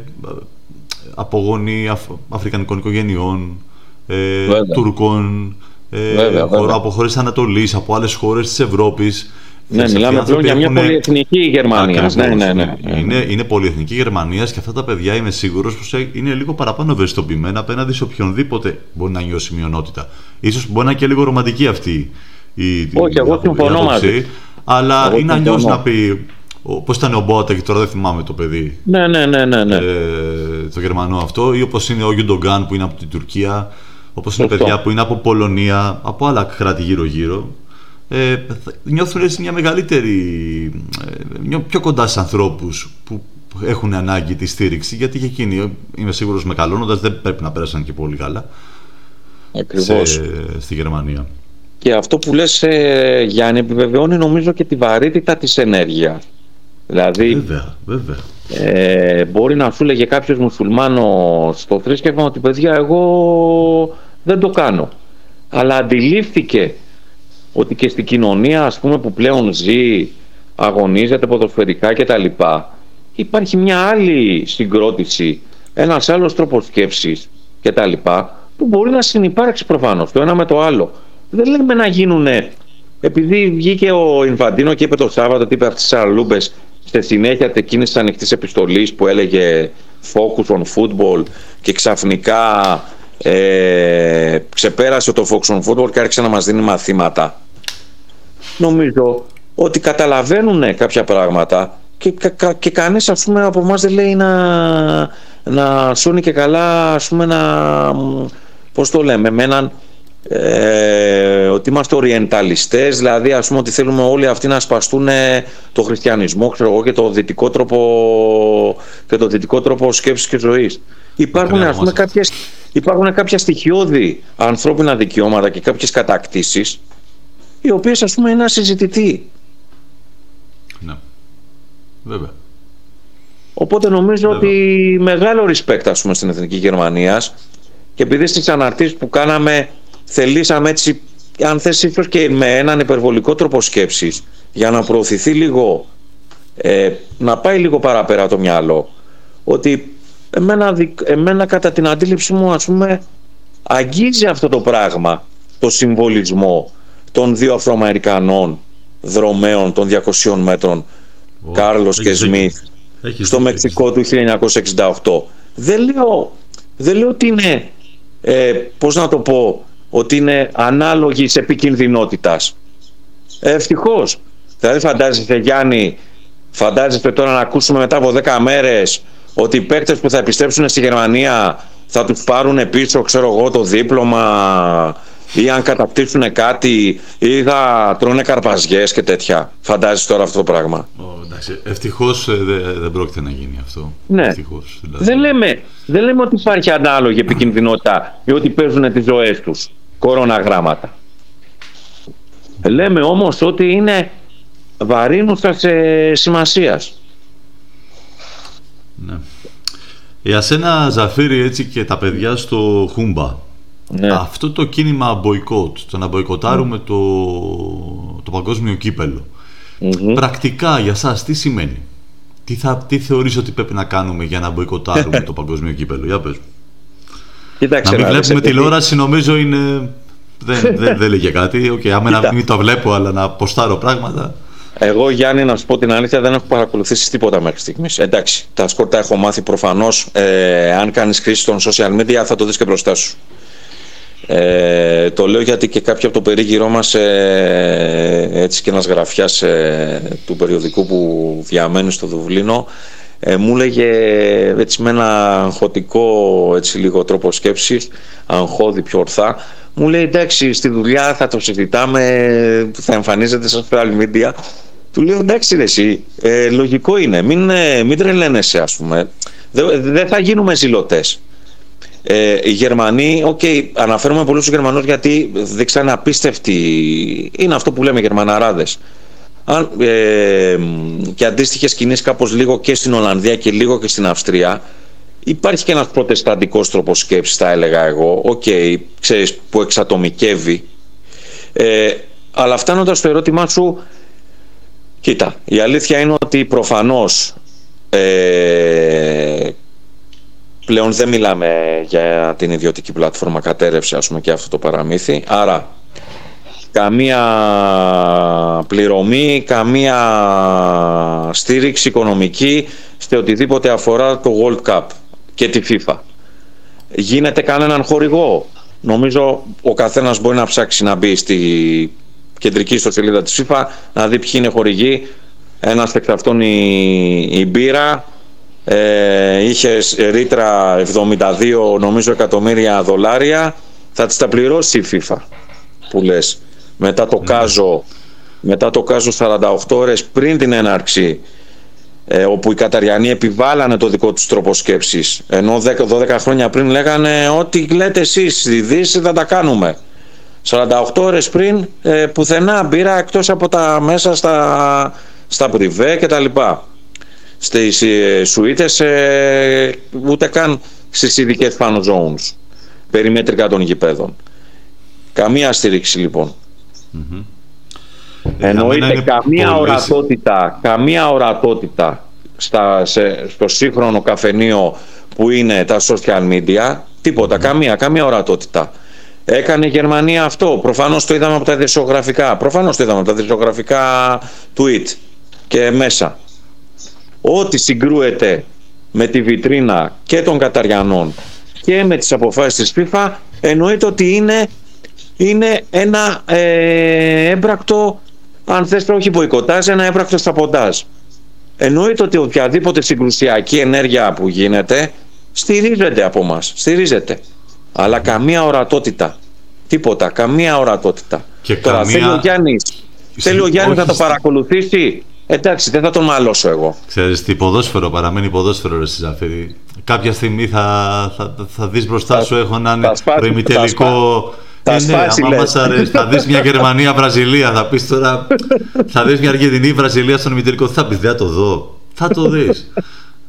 απογόνοι Αφ, Αφρικανικών οικογενειών, ε, Τουρκών, ε, από χώρες Ανατολής, από άλλες χώρες της Ευρώπης ναι, μιλάμε πλέον για μια πολυεθνική Γερμανία. Ναι, ναι, ναι, Είναι, είναι πολυεθνική Γερμανία και αυτά τα παιδιά είμαι σίγουρος πως είναι λίγο παραπάνω ευαισθητοποιημένα απέναντι σε οποιονδήποτε μπορεί να νιώσει μειονότητα. σω μπορεί να είναι και λίγο ρομαντική αυτή η Όχι, εγώ συμφωνώ μαζί. Αλλά εγώ είναι αλλιώς να πει. Πώς ήταν ο Μπότα και τώρα δεν θυμάμαι το παιδί. Ναι, ναι, ναι. ναι, ναι. Ε, το Γερμανό αυτό. Ή όπως είναι ο Γιουντογκάν που είναι από την Τουρκία. Όπως είναι παιδιά που είναι από Πολωνία, από άλλα κράτη γύρω-γύρω ε, νιώθουν έτσι μια μεγαλύτερη, ε, πιο κοντά στους ανθρώπους που έχουν ανάγκη τη στήριξη, γιατί και εκείνοι, είμαι σίγουρος μεγαλώνοντας, δεν πρέπει να πέρασαν και πολύ καλά Ακριβώς. στη Γερμανία. Και αυτό που λες, ε, Γιάννη, επιβεβαιώνει νομίζω και τη βαρύτητα της ενέργειας. Δηλαδή, βέβαια, βέβαια. Ε, μπορεί να σου λέγε κάποιος μουσουλμάνος στο θρήσκευμα ότι παιδιά εγώ δεν το κάνω. Αλλά αντιλήφθηκε ότι και στην κοινωνία ας πούμε που πλέον ζει, αγωνίζεται ποδοσφαιρικά κτλ. Υπάρχει μια άλλη συγκρότηση, ένας άλλος τρόπος σκέψης κτλ. που μπορεί να συνεπάρξει προφανώς το ένα με το άλλο. Δεν λέμε να γίνουν επειδή βγήκε ο Ινφαντίνο και είπε το Σάββατο ότι είπε αυτές τις αραλούμπες στη συνέχεια εκείνη τη ανοιχτή επιστολή που έλεγε Focus on Football και ξαφνικά ε, ξεπέρασε το Fox on Football και άρχισε να μας δίνει μαθήματα. Νομίζω ότι καταλαβαίνουν κάποια πράγματα και, κα, και κανείς ας πούμε από εμάς δεν λέει να, να σώνει και καλά ας πούμε να πώς το λέμε με έναν ε, ότι είμαστε οριενταλιστές δηλαδή ας πούμε ότι θέλουμε όλοι αυτοί να σπαστούν το χριστιανισμό ξέρω εγώ, και το δυτικό τρόπο και το δυτικό τρόπο σκέψης και ζωής Υπάρχουν, ας πούμε, κάποιες, υπάρχουν κάποια στοιχειώδη ανθρώπινα δικαιώματα και κάποιες κατακτήσεις οι οποίες ας πούμε είναι ασυζητητοί. Ναι. Βέβαια. Οπότε νομίζω ότι μεγάλο respect ας πούμε στην Εθνική Γερμανία και επειδή στις αναρτήσεις που κάναμε θελήσαμε έτσι αν θες ίσως και με έναν υπερβολικό τρόπο σκέψης για να προωθηθεί λίγο ε, να πάει λίγο παραπέρα το μυαλό ότι εμένα, εμένα κατά την αντίληψή μου ας πούμε αγγίζει αυτό το πράγμα το συμβολισμό των δύο Αφροαμερικανών δρομέων των 200 μέτρων oh, Κάρλος και Σμιθ στο Μεξικό του 1968 δεν λέω, δεν λέω ότι είναι ε, πώς να το πω ότι είναι ανάλογης επικινδυνότητας ευτυχώς. Δηλαδή φαντάζεστε Γιάννη φαντάζεστε τώρα να ακούσουμε μετά από 10 μέρες ότι οι παίκτες που θα επιστρέψουν στη Γερμανία θα τους πάρουν πίσω ξέρω εγώ το δίπλωμα ή αν καταπτύσσουν κάτι ή θα τρώνε καρπαζιές και τέτοια. Φαντάζεσαι τώρα αυτό το πράγμα. Oh, εντάξει. Ευτυχώς ε, δεν πρόκειται να γίνει αυτό. Ναι. Ευτυχώς, δηλαδή. δεν, λέμε, δεν λέμε ότι υπάρχει ανάλογη επικινδυνότητα ή ότι παίζουν τις ζωές τους κοροναγράμματα. Λέμε όμως ότι είναι βαρύνουσα σε σημασίας. Ναι. Για σένα Ζαφύρι έτσι και τα παιδιά στο Χούμπα ναι. Αυτό το κίνημα boycott, το να μποϊκοτάρουμε mm. το, το παγκόσμιο πρακτικά για σας τι σημαίνει; Τι, θα, τι θεωρείς ότι πρέπει να κάνουμε για να μποϊκοτάρουμε το παγκόσμιο κύπελο; Για πες. Κοίταξε, να μην βλέπουμε τηλεόραση νομίζω είναι... δεν, δεν, δεν λέγε κάτι. Okay, άμα να μην το βλέπω αλλά να ποστάρω πράγματα. Εγώ, Γιάννη, να σου πω την αλήθεια, δεν έχω παρακολουθήσει τίποτα μέχρι στιγμής. Εντάξει, τα σκόρτα έχω μάθει προφανώς. Ε, αν κάνεις χρήση των social media, θα το δεις και μπροστά σου. Ε, το λέω γιατί και κάποιοι από το περίγυρό μας ε, έτσι και ένας γραφιάς ε, του περιοδικού που διαμένει στο Δουβλίνο ε, μου έλεγε έτσι με ένα αγχωτικό έτσι λίγο τρόπο σκέψης αγχώδη πιο ορθά μου λέει εντάξει στη δουλειά θα το συζητάμε θα εμφανίζεται στα social media του λέω εντάξει ρε εσύ ε, λογικό είναι. Μην, μην τρελαίνεσαι ας πούμε. Δεν θα γίνουμε ζηλωτές ε, οι Γερμανοί, OK, okay, αναφέρομαι πολλούς τους Γερμανούς γιατί δείξαν απίστευτη, είναι αυτό που λέμε Γερμαναράδες. Αν, ε, και αντίστοιχες κινήσεις κάπως λίγο και στην Ολλανδία και λίγο και στην Αυστρία υπάρχει και ένας προτεσταντικός τρόπος σκέψης θα έλεγα εγώ, OK, okay, ξέρεις που εξατομικεύει. Ε, αλλά φτάνοντας στο ερώτημά σου κοίτα, η αλήθεια είναι ότι προφανώς ε, πλέον δεν μιλάμε για την ιδιωτική πλατφόρμα κατέρρευσε ας πούμε και αυτό το παραμύθι. Άρα καμία πληρωμή, καμία στήριξη οικονομική σε οτιδήποτε αφορά το World Cup και τη FIFA. Γίνεται κανέναν χορηγό. Νομίζω ο καθένας μπορεί να ψάξει να μπει στη κεντρική ιστοσελίδα της FIFA να δει ποιοι είναι χορηγοί. Ένας εξ αυτών η, η Μπύρα ε, είχε ρήτρα 72 νομίζω εκατομμύρια δολάρια θα τις τα πληρώσει η FIFA που λες μετά το, ναι. κάζο, μετά το κάζο 48 ώρες πριν την έναρξη ε, όπου οι Καταριανοί επιβάλλανε το δικό τους τρόπο σκέψης ενώ 10-12 χρόνια πριν λέγανε ό,τι λέτε εσείς στη Δύση θα τα κάνουμε 48 ώρες πριν ε, πουθενά μπήρα εκτός από τα μέσα στα, στα πριβέ και τα λοιπά. Στις ε, σουίτες ε, ούτε καν στις ειδικές fan zones περιμέτρικα των γηπέδων. Καμία στήριξη λοιπόν Mm-hmm. Εννοείται καμία ορατότητα, καμία ορατότητα στα, στο σύγχρονο καφενείο που είναι τα social media, τίποτα, καμία, καμία ορατότητα. Έκανε η Γερμανία αυτό. Προφανώς το είδαμε από τα δισογραφικά. Προφανώς το είδαμε από τα δισογραφικά tweet και μέσα. Ό,τι συγκρούεται με τη βιτρίνα και των Καταριανών και με τις αποφάσεις της FIFA εννοείται ότι είναι είναι ένα ε, έμπρακτο, αν θες το όχι μποϊκοτάζ, ένα έμπρακτο σταποντάζ. Εννοείται ότι οποιαδήποτε συγκρουσιακή ενέργεια που γίνεται στηρίζεται από μας, στηρίζεται. Αλλά καμία ορατότητα. Τίποτα, καμία ορατότητα. Και Τώρα καμία... θέλει ο Γιάννης, θέλει ο Γιάννης να το παρακολουθήσει. Εντάξει, δεν θα τον μαλώσω εγώ. Ξέρεις τι, ποδόσφαιρο παραμένει ποδόσφαιρο ρε Συζαφίδη. Κάποια στιγμή θα, θα, θα δεις μπροστά σου έχω έναν προημιτελικό θα ε, σπάσει, ναι, μας αρέσει, θα δεις μια Γερμανία-Βραζιλία, θα πεις τώρα, θα δεις μια Αργεντινή-Βραζιλία στον ημιτελικό, θα πεις, δεν θα το δω. Θα το δεις.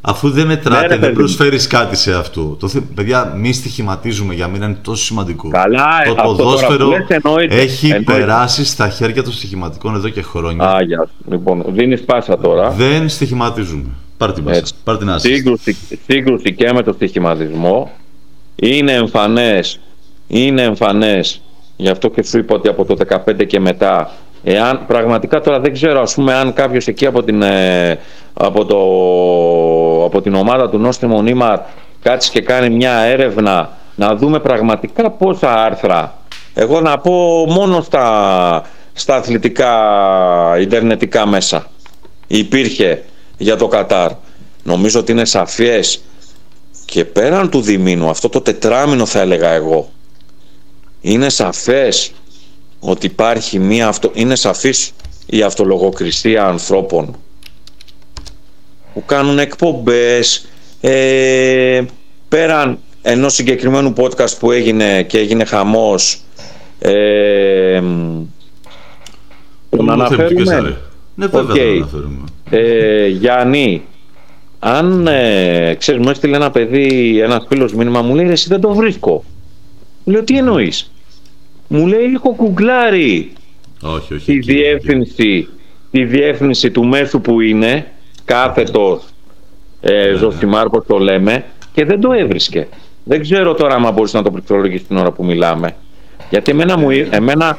Αφού δεν μετράτε, ναι, δεν προσφέρεις κάτι σε αυτό. Το παιδιά, μη στοιχηματίζουμε για μένα είναι τόσο σημαντικό. Καλά, το ποδόσφαιρο έχει περάσει στα χέρια των στοιχηματικών εδώ και χρόνια. Α, γεια Λοιπόν, δίνεις πάσα τώρα. Δεν στοιχηματίζουμε. Πάρ την πάσα. Πάρ την σύγκρουση, σύγκρουση και με το στοιχηματισμό είναι εμφανές είναι εμφανές. Γι' αυτό και σου είπα ότι από το 2015 και μετά εάν πραγματικά τώρα δεν ξέρω ας πούμε αν κάποιος εκεί από την, ε, από το, από την ομάδα του Νόστε Μονίμα κάτσει και κάνει μια έρευνα να δούμε πραγματικά πόσα άρθρα. Εγώ να πω μόνο στα, στα αθλητικά ιντερνετικά μέσα υπήρχε για το Κατάρ. Νομίζω ότι είναι σαφές. Και πέραν του διμήνου αυτό το τετράμινο θα έλεγα εγώ είναι σαφές ότι υπάρχει μία αυτο... είναι σαφής η αυτολογοκρισία ανθρώπων που κάνουν εκπομπές ε, πέραν ενός συγκεκριμένου podcast που έγινε και έγινε χαμός ε, τον αναφέρουμε. ναι βέβαια okay. αναφέρουμε. Ε, Γιάννη αν ε, ξέρεις μου έστειλε ένα παιδί ένας φίλος μήνυμα μου λέει εσύ δεν το βρίσκω Λέω τι εννοείς; Μου λέει έχω κουγκλάρει όχι, όχι, τη, διεύθυνση, τη διεύθυνση του μέσου που είναι κάθετος ε, Ζωσιμάρ το λέμε και δεν το έβρισκε. Δεν ξέρω τώρα αν μπορείς να το πληκτρολογήσεις την ώρα που μιλάμε. Γιατί εμένα, μου, εμένα,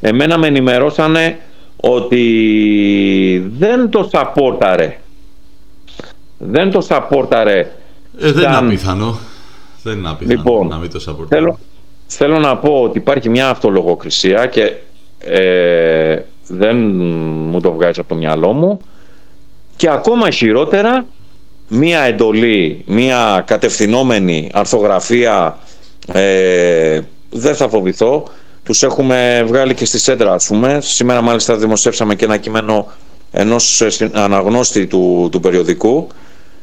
εμένα με ενημερώσανε ότι δεν το σαπόρταρε. Δεν το σαπόρταρε. Ε, δεν είναι απίθανο. Δεν είναι απίθανο λοιπόν, να μην το σαπόρταρε. Θέλω, θέλω να πω ότι υπάρχει μια αυτολογοκρισία και ε, δεν μου το βγάζει από το μυαλό μου. Και ακόμα χειρότερα μια εντολή, μια κατευθυνόμενη αρθογραφία ε, δεν θα φοβηθώ. Τους έχουμε βγάλει και στη σέντρα ας πούμε. Σήμερα μάλιστα δημοσιεύσαμε και ένα κείμενο ενός αναγνώστη του, του περιοδικού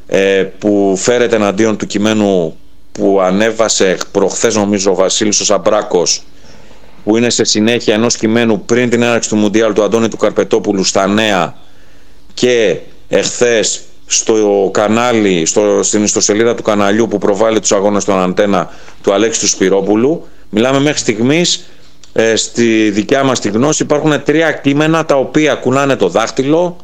ε, που φέρεται εναντίον του κειμένου που ανέβασε προχθές νομίζω ο Βασίλης ο Σαμπράκος που είναι σε συνέχεια ενός κειμένου πριν την έναρξη του Μουντιάλ του Αντώνη του Καρπετόπουλου στα νέα και εχθές στο κανάλι, στο, στην ιστοσελίδα του καναλιού που προβάλλει τους αγώνες στον αντένα του Αλέξη του Σπυρόπουλου. Μιλάμε μέχρι στιγμής ε, στη δικιά μας τη γνώση υπάρχουν τρία κείμενα τα οποία κουνάνε το δάχτυλο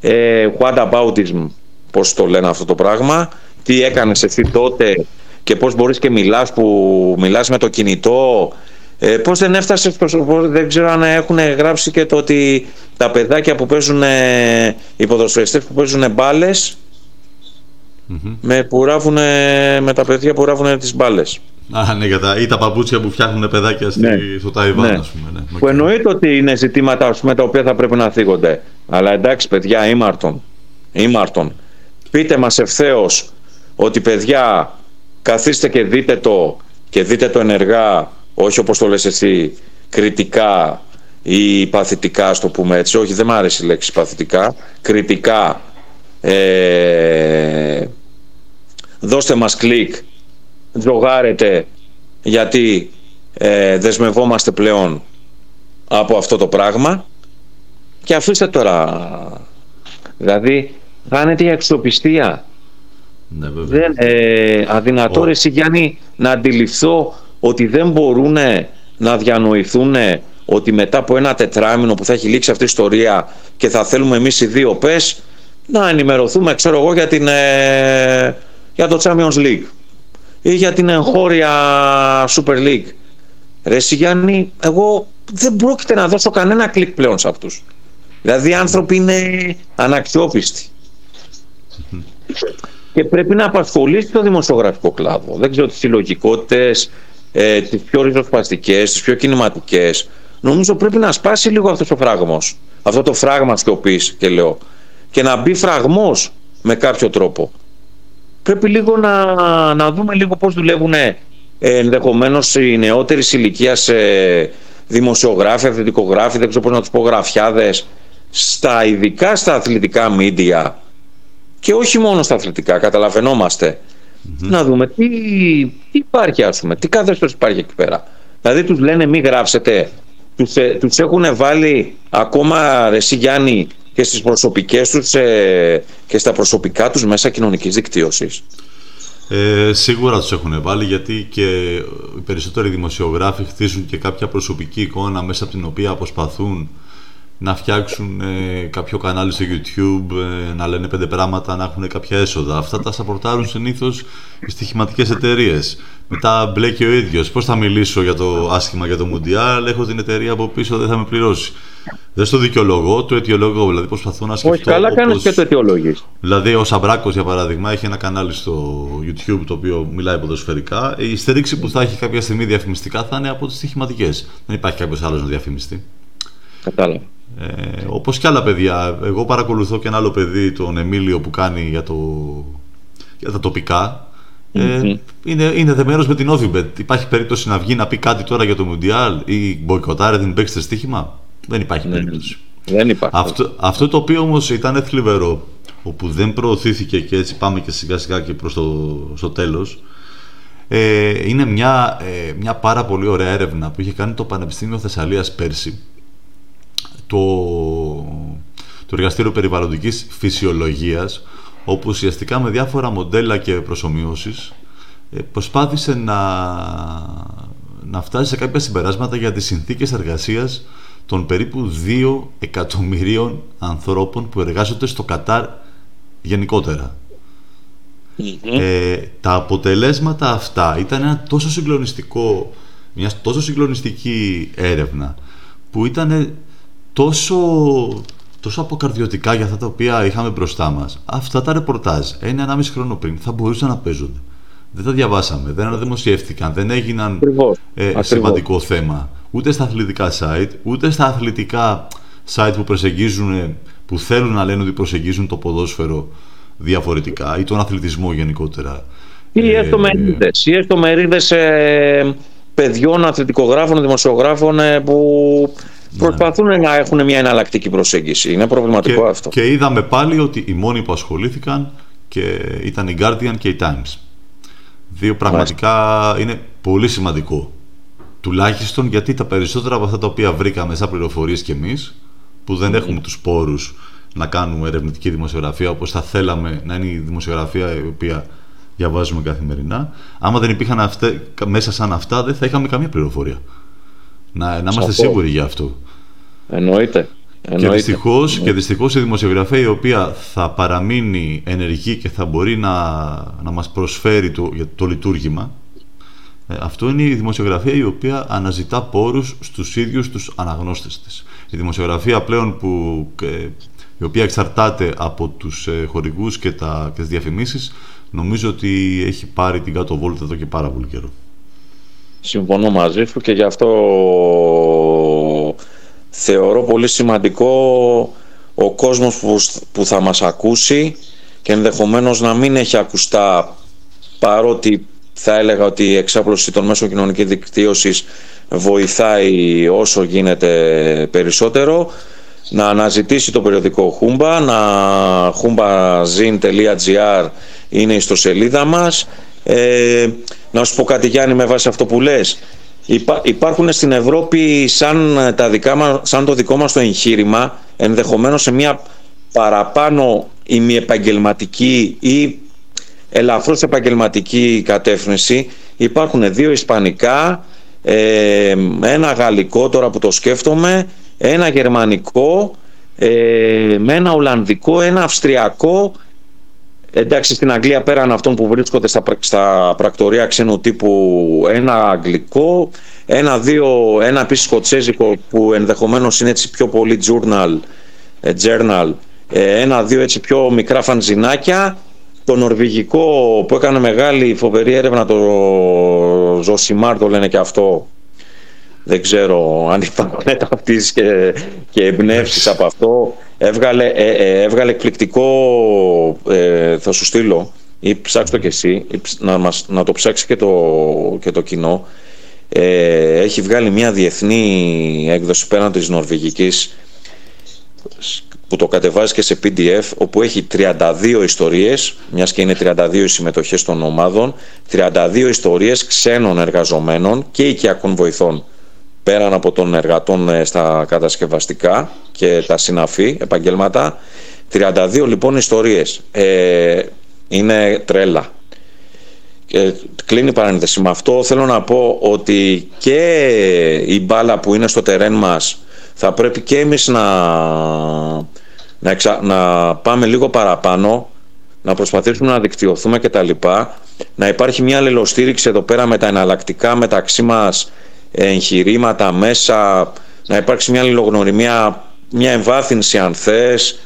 ε, what aboutism πώς το λένε αυτό το πράγμα τι έκανες εσύ τότε και πώς μπορείς και μιλάς που μιλάς με το κινητό ε, πώς δεν έφτασες δεν ξέρω αν έχουν γράψει και το ότι τα παιδάκια που παίζουν οι ποδοσφαιριστές που παίζουν μπάλες με, που με τα παιδιά που ράβουν τις μπάλες Α, ναι, για τα, ή τα παπούτσια που φτιάχνουν παιδάκια στη, ναι. στο Ταϊβάν, ναι. ας πούμε. Ναι. Που εννοείται ότι είναι ζητήματα πούμε, τα οποία θα πρέπει να θίγονται. Αλλά εντάξει, παιδιά, ήμαρτον. ήμαρτον. Πείτε μας ευθέως ότι παιδιά, καθίστε και δείτε το και δείτε το ενεργά, όχι όπως το λες εσύ, κριτικά ή παθητικά, στο πούμε έτσι. Όχι, δεν μου άρεσε η λέξη παθητικά. Κριτικά. Ε, δώστε μας κλικ τζογάρετε γιατί ε, δεσμευόμαστε πλέον από αυτό το πράγμα και αφήστε τώρα δηλαδή χάνεται η αξιοπιστία ναι, δεν, ε, αδυνατό ρε Γιάννη να αντιληφθώ ότι δεν μπορούν να διανοηθούν ότι μετά από ένα τετράμινο που θα έχει λήξει αυτή η ιστορία και θα θέλουμε εμείς οι δύο πες να ενημερωθούμε ξέρω εγώ για, την, ε, για το Champions League ή για την εγχώρια Super League. Ρε Σιγιάννη, εγώ δεν πρόκειται να δώσω κανένα κλικ πλέον σε αυτούς. Δηλαδή οι άνθρωποι είναι αναξιόπιστοι. Και πρέπει να απασχολήσει το δημοσιογραφικό κλάδο. Δεν ξέρω τις συλλογικότητες, ε, τις πιο ριζοσπαστικές, τις πιο κινηματικές. Νομίζω πρέπει να σπάσει λίγο αυτός ο φράγμος. Αυτό το φράγμα σιωπής και λέω. Και να μπει φραγμός με κάποιο τρόπο πρέπει λίγο να, να δούμε λίγο πώς δουλεύουν ε, ενδεχομένως οι νεότεροι ηλικίας ε, δημοσιογράφοι, αθλητικογράφοι, δεν ξέρω πώς να τους πω γραφιάδες, στα ειδικά στα αθλητικά μίντια και όχι μόνο στα αθλητικά, Να δούμε τι, τι υπάρχει ας πούμε, τι καθεστώς υπάρχει εκεί πέρα. Δηλαδή τους λένε μη γράψετε, τους, ε, τους έχουν βάλει ακόμα ρε Γιάννη και στις προσωπικές τους ε, και στα προσωπικά τους μέσα κοινωνικής δικτύωσης. Ε, σίγουρα τους έχουν βάλει γιατί και οι περισσότεροι δημοσιογράφοι χτίζουν και κάποια προσωπική εικόνα μέσα από την οποία προσπαθούν να φτιάξουν ε, κάποιο κανάλι στο YouTube, ε, να λένε πέντε πράγματα, να έχουν κάποια έσοδα. Αυτά τα σαπορτάρουν συνήθως οι στοιχηματικές εταιρείες. Μετά μπλέκει ο ίδιος. Πώς θα μιλήσω για το άσχημα για το Μουντιάλ, έχω την εταιρεία από πίσω, δεν θα με πληρώσει. Δεν στο δικαιολογώ, το αιτιολόγο. Δηλαδή προσπαθώ να σκεφτώ. Όχι, καλά κάνεις και το αιτιολόγη. Δηλαδή, ο Σαμπράκος, για παράδειγμα, έχει ένα κανάλι στο YouTube το οποίο μιλάει ποδοσφαιρικά. Η στήριξη που θα έχει κάποια στιγμή διαφημιστικά θα είναι από τις στοιχηματικές. Δεν υπάρχει κάποιος άλλος να διαφημιστεί. Κατάλαβα. Ε, Όπως και άλλα παιδιά. Εγώ παρακολουθώ και ένα άλλο παιδί, τον Εμίλιο, που κάνει για, το, για τα τοπικά. Ε, είναι, είναι δεμένος με την Όφιμπετ. Υπάρχει περίπτωση να βγει να πει κάτι τώρα για το Μουντιάλ ή μποϊκοτάρει την παίξετε στοίχημα; Δεν υπάρχει ναι, περίπτωση. Δεν υπάρχει. Αυτό, αυτό το οποίο όμως ήταν θλιβερό, όπου δεν προωθήθηκε και έτσι πάμε και σιγά σιγά και προς το στο τέλος. Ε, είναι μια, ε, μια πάρα πολύ ωραία έρευνα που είχε κάνει το Πανεπιστήμιο Θεσσαλίας πέρσι το, το Εργαστήριο Περιβαλλοντικής Φυσιολογίας όπου ουσιαστικά με διάφορα μοντέλα και προσωμιώσεις ε, προσπάθησε να, να φτάσει σε κάποια συμπεράσματα για τις συνθήκες εργασίας των περίπου 2 εκατομμυρίων ανθρώπων που εργάζονται στο Κατάρ γενικότερα. Ε, τα αποτελέσματα αυτά ήταν ένα τόσο συγκλονιστικό, μια τόσο συγκλονιστική έρευνα που ήταν τόσο, τόσο αποκαρδιωτικά για αυτά τα οποία είχαμε μπροστά μας. Αυτά τα ρεπορτάζ, ένα ανάμιση χρόνο πριν, θα μπορούσαν να παίζονται. Δεν τα διαβάσαμε, δεν αναδημοσιεύτηκαν, δεν έγιναν ε, σημαντικό θέμα. Ούτε στα αθλητικά site, ούτε στα αθλητικά site που προσεγγίζουν, που θέλουν να λένε ότι προσεγγίζουν το ποδόσφαιρο διαφορετικά ή τον αθλητισμό γενικότερα. Ή ε, έστω μερίδες, ή έστω μερίδες ε, παιδιών, αθλητικογράφων, δημοσιογράφων ε, που ναι. Προσπαθούν να έχουν μια εναλλακτική προσέγγιση. Είναι προβληματικό και, αυτό. Και είδαμε πάλι ότι οι μόνοι που ασχολήθηκαν και ήταν η Guardian και η Times. Δύο πραγματικά είναι πολύ σημαντικό. Τουλάχιστον γιατί τα περισσότερα από αυτά τα οποία βρήκαμε σαν πληροφορίες και εμείς, που δεν έχουμε τους πόρους να κάνουμε ερευνητική δημοσιογραφία όπως θα θέλαμε να είναι η δημοσιογραφία η οποία διαβάζουμε καθημερινά. Άμα δεν υπήρχαν αυτέ, μέσα σαν αυτά, δεν θα είχαμε καμία πληροφορία. Να, να είμαστε σίγουροι γι' αυτό. Εννοείται. Και δυστυχώς, και δυστυχώς η δημοσιογραφία η οποία θα παραμείνει ενεργή και θα μπορεί να, να μας προσφέρει το, το λειτουργήμα ε, αυτό είναι η δημοσιογραφία η οποία αναζητά πόρους στους ίδιους τους αναγνώστες της. Η δημοσιογραφία πλέον που, ε, η οποία εξαρτάται από τους ε, χορηγούς και, τα, και τις διαφημίσεις νομίζω ότι έχει πάρει την κάτω βόλτα εδώ και πάρα πολύ καιρό. Συμφωνώ μαζί σου και γι' αυτό θεωρώ πολύ σημαντικό ο κόσμος που, που θα μας ακούσει και ενδεχομένως να μην έχει ακουστά παρότι θα έλεγα ότι η εξάπλωση των μέσων κοινωνικής δικτύωσης βοηθάει όσο γίνεται περισσότερο να αναζητήσει το περιοδικό Χούμπα να humbazin.gr είναι η ιστοσελίδα μας ε, να σου πω κάτι Γιάννη με βάση αυτό που λες. Υπάρχουν στην Ευρώπη σαν, τα δικά σαν το δικό μας το εγχείρημα ενδεχομένως σε μια παραπάνω ημιεπαγγελματική ή ελαφρώς επαγγελματική κατεύθυνση υπάρχουν δύο ισπανικά ε, ένα γαλλικό τώρα που το σκέφτομαι ένα γερμανικό ε, με ένα ολλανδικό ένα αυστριακό εντάξει στην Αγγλία πέραν αυτών που βρίσκονται στα, στα πρακτορία ξένου τύπου ένα αγγλικό ένα, δύο, ένα επίσης σκοτσέζικο που ενδεχομένως είναι έτσι πιο πολύ journal, ε, journal ένα, δύο έτσι πιο μικρά φανζινάκια το νορβηγικό που έκανε μεγάλη φοβερή έρευνα το Ζωσιμάρ το λένε και αυτό δεν ξέρω αν υπάρχουν ταυτίσεις και, και εμπνεύσεις από αυτό. Έβγαλε, ε, ε, έβγαλε εκπληκτικό ε, θα σου στείλω. Ή ψάξ το και εσύ να, μας, να το ψάξει και το, και το κοινό. Ε, έχει βγάλει μια διεθνή έκδοση πέραν της νορβηγικής που το κατεβάζει και σε PDF όπου έχει 32 ιστορίες μιας και είναι 32 οι συμμετοχές των ομάδων 32 ιστορίες ξένων εργαζομένων και οικιακών βοηθών πέραν από των εργατών ε, στα κατασκευαστικά και τα συναφή επαγγέλματα. 32 λοιπόν ιστορίες. Ε, είναι τρέλα. Και κλείνει η παρένθεση. Με αυτό θέλω να πω ότι και η μπάλα που είναι στο τερέν μας θα πρέπει και εμείς να, να, να πάμε λίγο παραπάνω, να προσπαθήσουμε να δικτυωθούμε κτλ. Να υπάρχει μια αλληλοστήριξη εδώ πέρα με τα εναλλακτικά μεταξύ μας εγχειρήματα μέσα, να υπάρξει μια αλληλογνωριμία, μια εμβάθυνση αν θες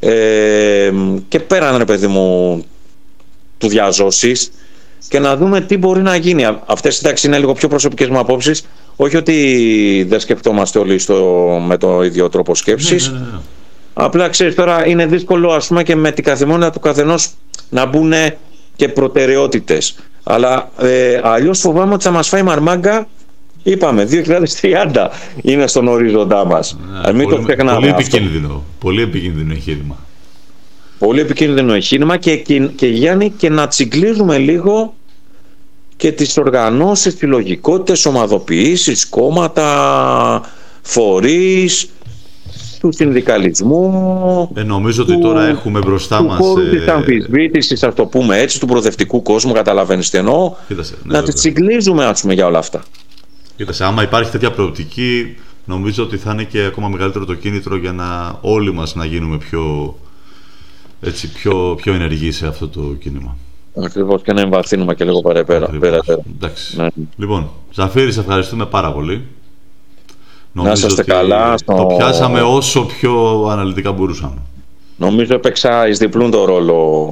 ε, και πέραν ρε παιδί μου του διαζώσεις και να δούμε τι μπορεί να γίνει. Αυτές εντάξει είναι λίγο πιο προσωπικές μου απόψεις όχι ότι δεν σκεφτόμαστε όλοι στο, με το ίδιο τρόπο σκέψης. Ναι, ναι, ναι. Απλά ξέρεις τώρα είναι δύσκολο ας πούμε και με την καθημερινότητα του καθενός να μπουν και προτεραιότητες. Αλλά ε, αλλιώς φοβάμαι ότι θα μας φάει μαρμάγκα Είπαμε, 2030 είναι στον ορίζοντά μας. Ναι, μην πολύ, το ξεχνάμε πολύ επικίνδυνο, πολύ επικίνδυνο εγχείρημα. Πολύ επικίνδυνο εγχείρημα και, και, και Γιάννη και να τσιγκλίζουμε λίγο και τις οργανώσεις, συλλογικότητες, ομαδοποιήσεις, κόμματα, φορείς, του συνδικαλισμού. Ε, νομίζω ότι τώρα έχουμε μπροστά του μας... Του ε... της αμφισβήτησης, ας το πούμε έτσι, του προοδευτικού κόσμου, καταλαβαίνεις τι εννοώ. Κοίτασε, ναι, να τις τσιγκλίζουμε, ας πούμε, για όλα αυτά. Κοίτασε, άμα υπάρχει τέτοια προοπτική, νομίζω ότι θα είναι και ακόμα μεγαλύτερο το κίνητρο για να όλοι μας να γίνουμε πιο, έτσι, πιο, πιο ενεργοί σε αυτό το κίνημα. Ακριβώς και να εμβαθύνουμε και λίγο παραπέρα. Ναι. Λοιπόν, Ζαφίρη, σε ευχαριστούμε πάρα πολύ. να είστε καλά. Το πιάσαμε όσο πιο αναλυτικά μπορούσαμε. Νομίζω έπαιξα εις διπλούν το ρόλο.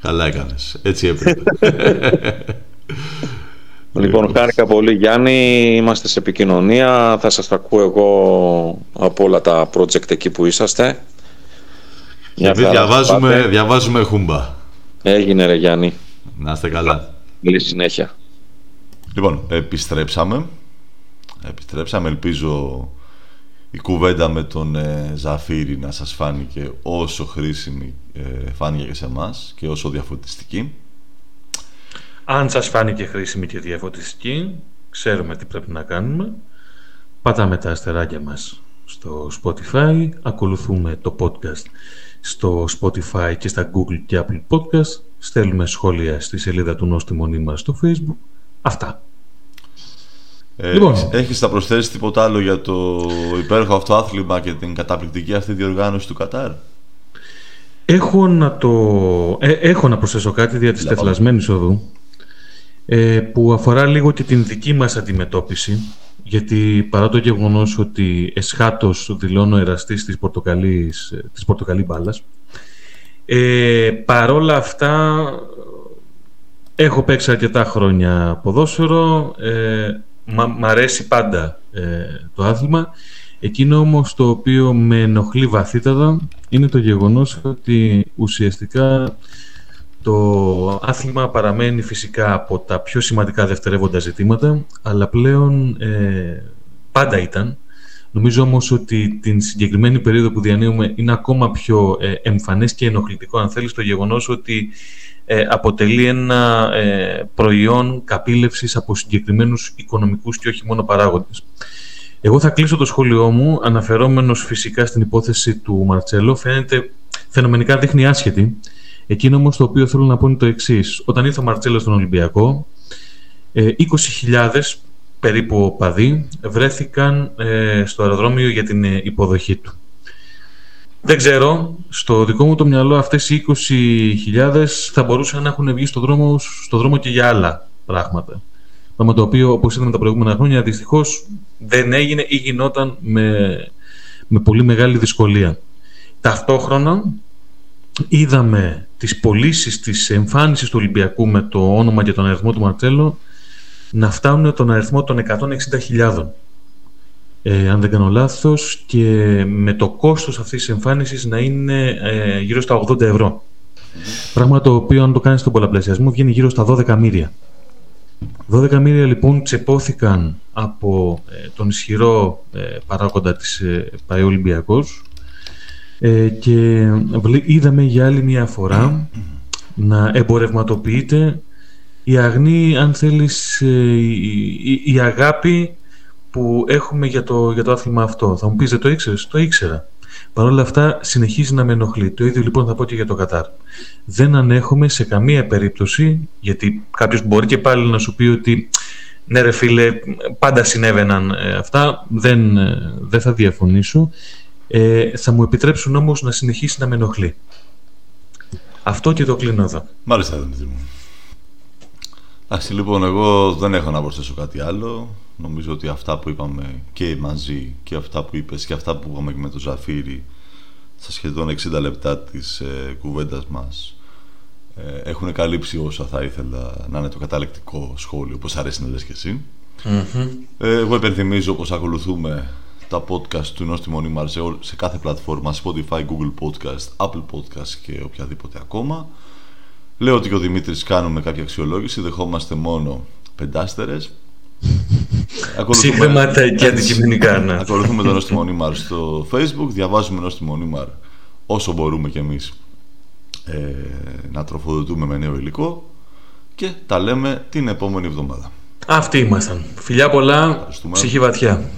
Καλά έκανες. Έτσι έπρεπε. λοιπόν, χάρηκα πολύ Γιάννη. Είμαστε σε επικοινωνία. Θα σας ακούω εγώ από όλα τα project εκεί που είσαστε. διαβάζουμε, διαβάζουμε χούμπα. Έγινε ρε Γιάννη. Να είστε καλά. Καλή συνέχεια. Λοιπόν, επιστρέψαμε. Επιστρέψαμε, ελπίζω η κουβέντα με τον ε, Ζαφύρη να σας φάνηκε όσο χρήσιμη ε, φάνηκε και σε εμάς και όσο διαφωτιστική. Αν σας φάνηκε χρήσιμη και διαφωτιστική, ξέρουμε τι πρέπει να κάνουμε. Πατάμε τα αστεράκια μας στο Spotify, ακολουθούμε το podcast στο Spotify και στα Google και Apple Podcast, στέλνουμε σχόλια στη σελίδα του Νόστιμονή μας στο Facebook. Αυτά. Ε, λοιπόν. Έχεις να προσθέσεις τίποτα άλλο για το υπέροχο αυτό άθλημα και την καταπληκτική αυτή διοργάνωση του Κατάρ; Έχω να, το... Ε, έχω να προσθέσω κάτι δια της τεθλασμένης οδού ε, που αφορά λίγο και την δική μας αντιμετώπιση γιατί παρά το γεγονός ότι εσχάτως δηλώνω εραστής της, πορτοκαλής, της πορτοκαλί μπάλας ε, παρόλα αυτά έχω παίξει αρκετά χρόνια ποδόσφαιρο ε, μ' αρέσει πάντα ε, το άθλημα. Εκείνο όμως το οποίο με ενοχλεί βαθύτατα είναι το γεγονός ότι ουσιαστικά το άθλημα παραμένει φυσικά από τα πιο σημαντικά δευτερεύοντα ζητήματα, αλλά πλέον ε, πάντα ήταν. Νομίζω όμως ότι την συγκεκριμένη περίοδο που διανύουμε είναι ακόμα πιο ε, εμφανές και ενοχλητικό, αν θέλεις, το γεγονός ότι ε, αποτελεί ένα ε, προϊόν καπήλευσης από συγκεκριμένους οικονομικούς και όχι μόνο παράγοντες. Εγώ θα κλείσω το σχόλιο μου αναφερόμενος φυσικά στην υπόθεση του Μαρτσέλο. Φαίνεται φαινομενικά δείχνει άσχετη Εκείνο όμως το οποίο θέλω να πω είναι το εξής. Όταν ήρθε ο Μαρτσέλο στον Ολυμπιακό, 20.000 ε, περίπου παδί βρέθηκαν ε, στο αεροδρόμιο για την ε, υποδοχή του. Δεν ξέρω, στο δικό μου το μυαλό αυτές οι 20.000 θα μπορούσαν να έχουν βγει στο δρόμο, στο δρόμο και για άλλα πράγματα. Πράγμα το οποίο, όπως είδαμε τα προηγούμενα χρόνια, δυστυχώς δεν έγινε ή γινόταν με, με πολύ μεγάλη δυσκολία. Ταυτόχρονα, είδαμε τις πωλήσεις της εμφάνισης του Ολυμπιακού με το όνομα και τον αριθμό του Μαρτσέλο να φτάνουν τον αριθμό των 160.000. Ε, αν δεν κάνω λάθος και με το κόστος αυτής της εμφάνισης να είναι ε, γύρω στα 80 ευρώ. Πράγμα το οποίο αν το κάνεις στον πολλαπλασιασμό βγαίνει γύρω στα 12 μύρια. 12 μύρια λοιπόν τσεπώθηκαν από ε, τον ισχυρό ε, παράγοντα της ε, ΠαΕ Ολυμπιακός ε, και είδαμε για άλλη μια φορά να εμπορευματοποιείται η αγνή, αν θέλεις, ε, η, η, αγάπη που έχουμε για το, για το άθλημα αυτό. Θα μου πεις, δεν το ήξερες; Το ήξερα. Παρ' όλα αυτά συνεχίζει να με ενοχλεί. Το ίδιο λοιπόν θα πω και για το Κατάρ. Δεν ανέχομαι σε καμία περίπτωση, γιατί κάποιος μπορεί και πάλι να σου πει ότι ναι ρε φίλε, πάντα συνέβαιναν ε, αυτά, δεν, δεν θα διαφωνήσω. Ε, θα μου επιτρέψουν όμως να συνεχίσει να με ενοχλεί. Αυτό και το κλείνω εδώ. Μάλιστα, Δημήτρη μου. Εντάξει, λοιπόν, εγώ δεν έχω να προσθέσω κάτι άλλο. Νομίζω ότι αυτά που είπαμε και μαζί και αυτά που είπες και αυτά που είπαμε και με τον Ζαφύρι στα σχεδόν 60 λεπτά της ε, κουβέντας μας ε, έχουν καλύψει όσα θα ήθελα να είναι το καταλεκτικό σχόλιο, όπως αρέσει να λες και εσύ. Mm-hmm. Ε, εγώ υπενθυμίζω πως ακολουθούμε τα podcast του Νόστι Μονίμαρ σε, σε κάθε πλατφόρμα, Spotify, Google Podcast, Apple Podcast και οποιαδήποτε ακόμα. Λέω ότι και ο Δημήτρης κάνουμε κάποια αξιολόγηση, δεχόμαστε μόνο πεντάστερες. Ψήφεματα και αντικειμενικά, ναι. Ακολουθούμε τον Νόστι Μονίμαρ στο Facebook, διαβάζουμε Νόστι Μονίμαρ όσο μπορούμε κι εμείς ε, να τροφοδοτούμε με νέο υλικό και τα λέμε την επόμενη εβδομάδα. Αυτοί ήμασταν. Φιλιά πολλά, ψυχή βαθιά.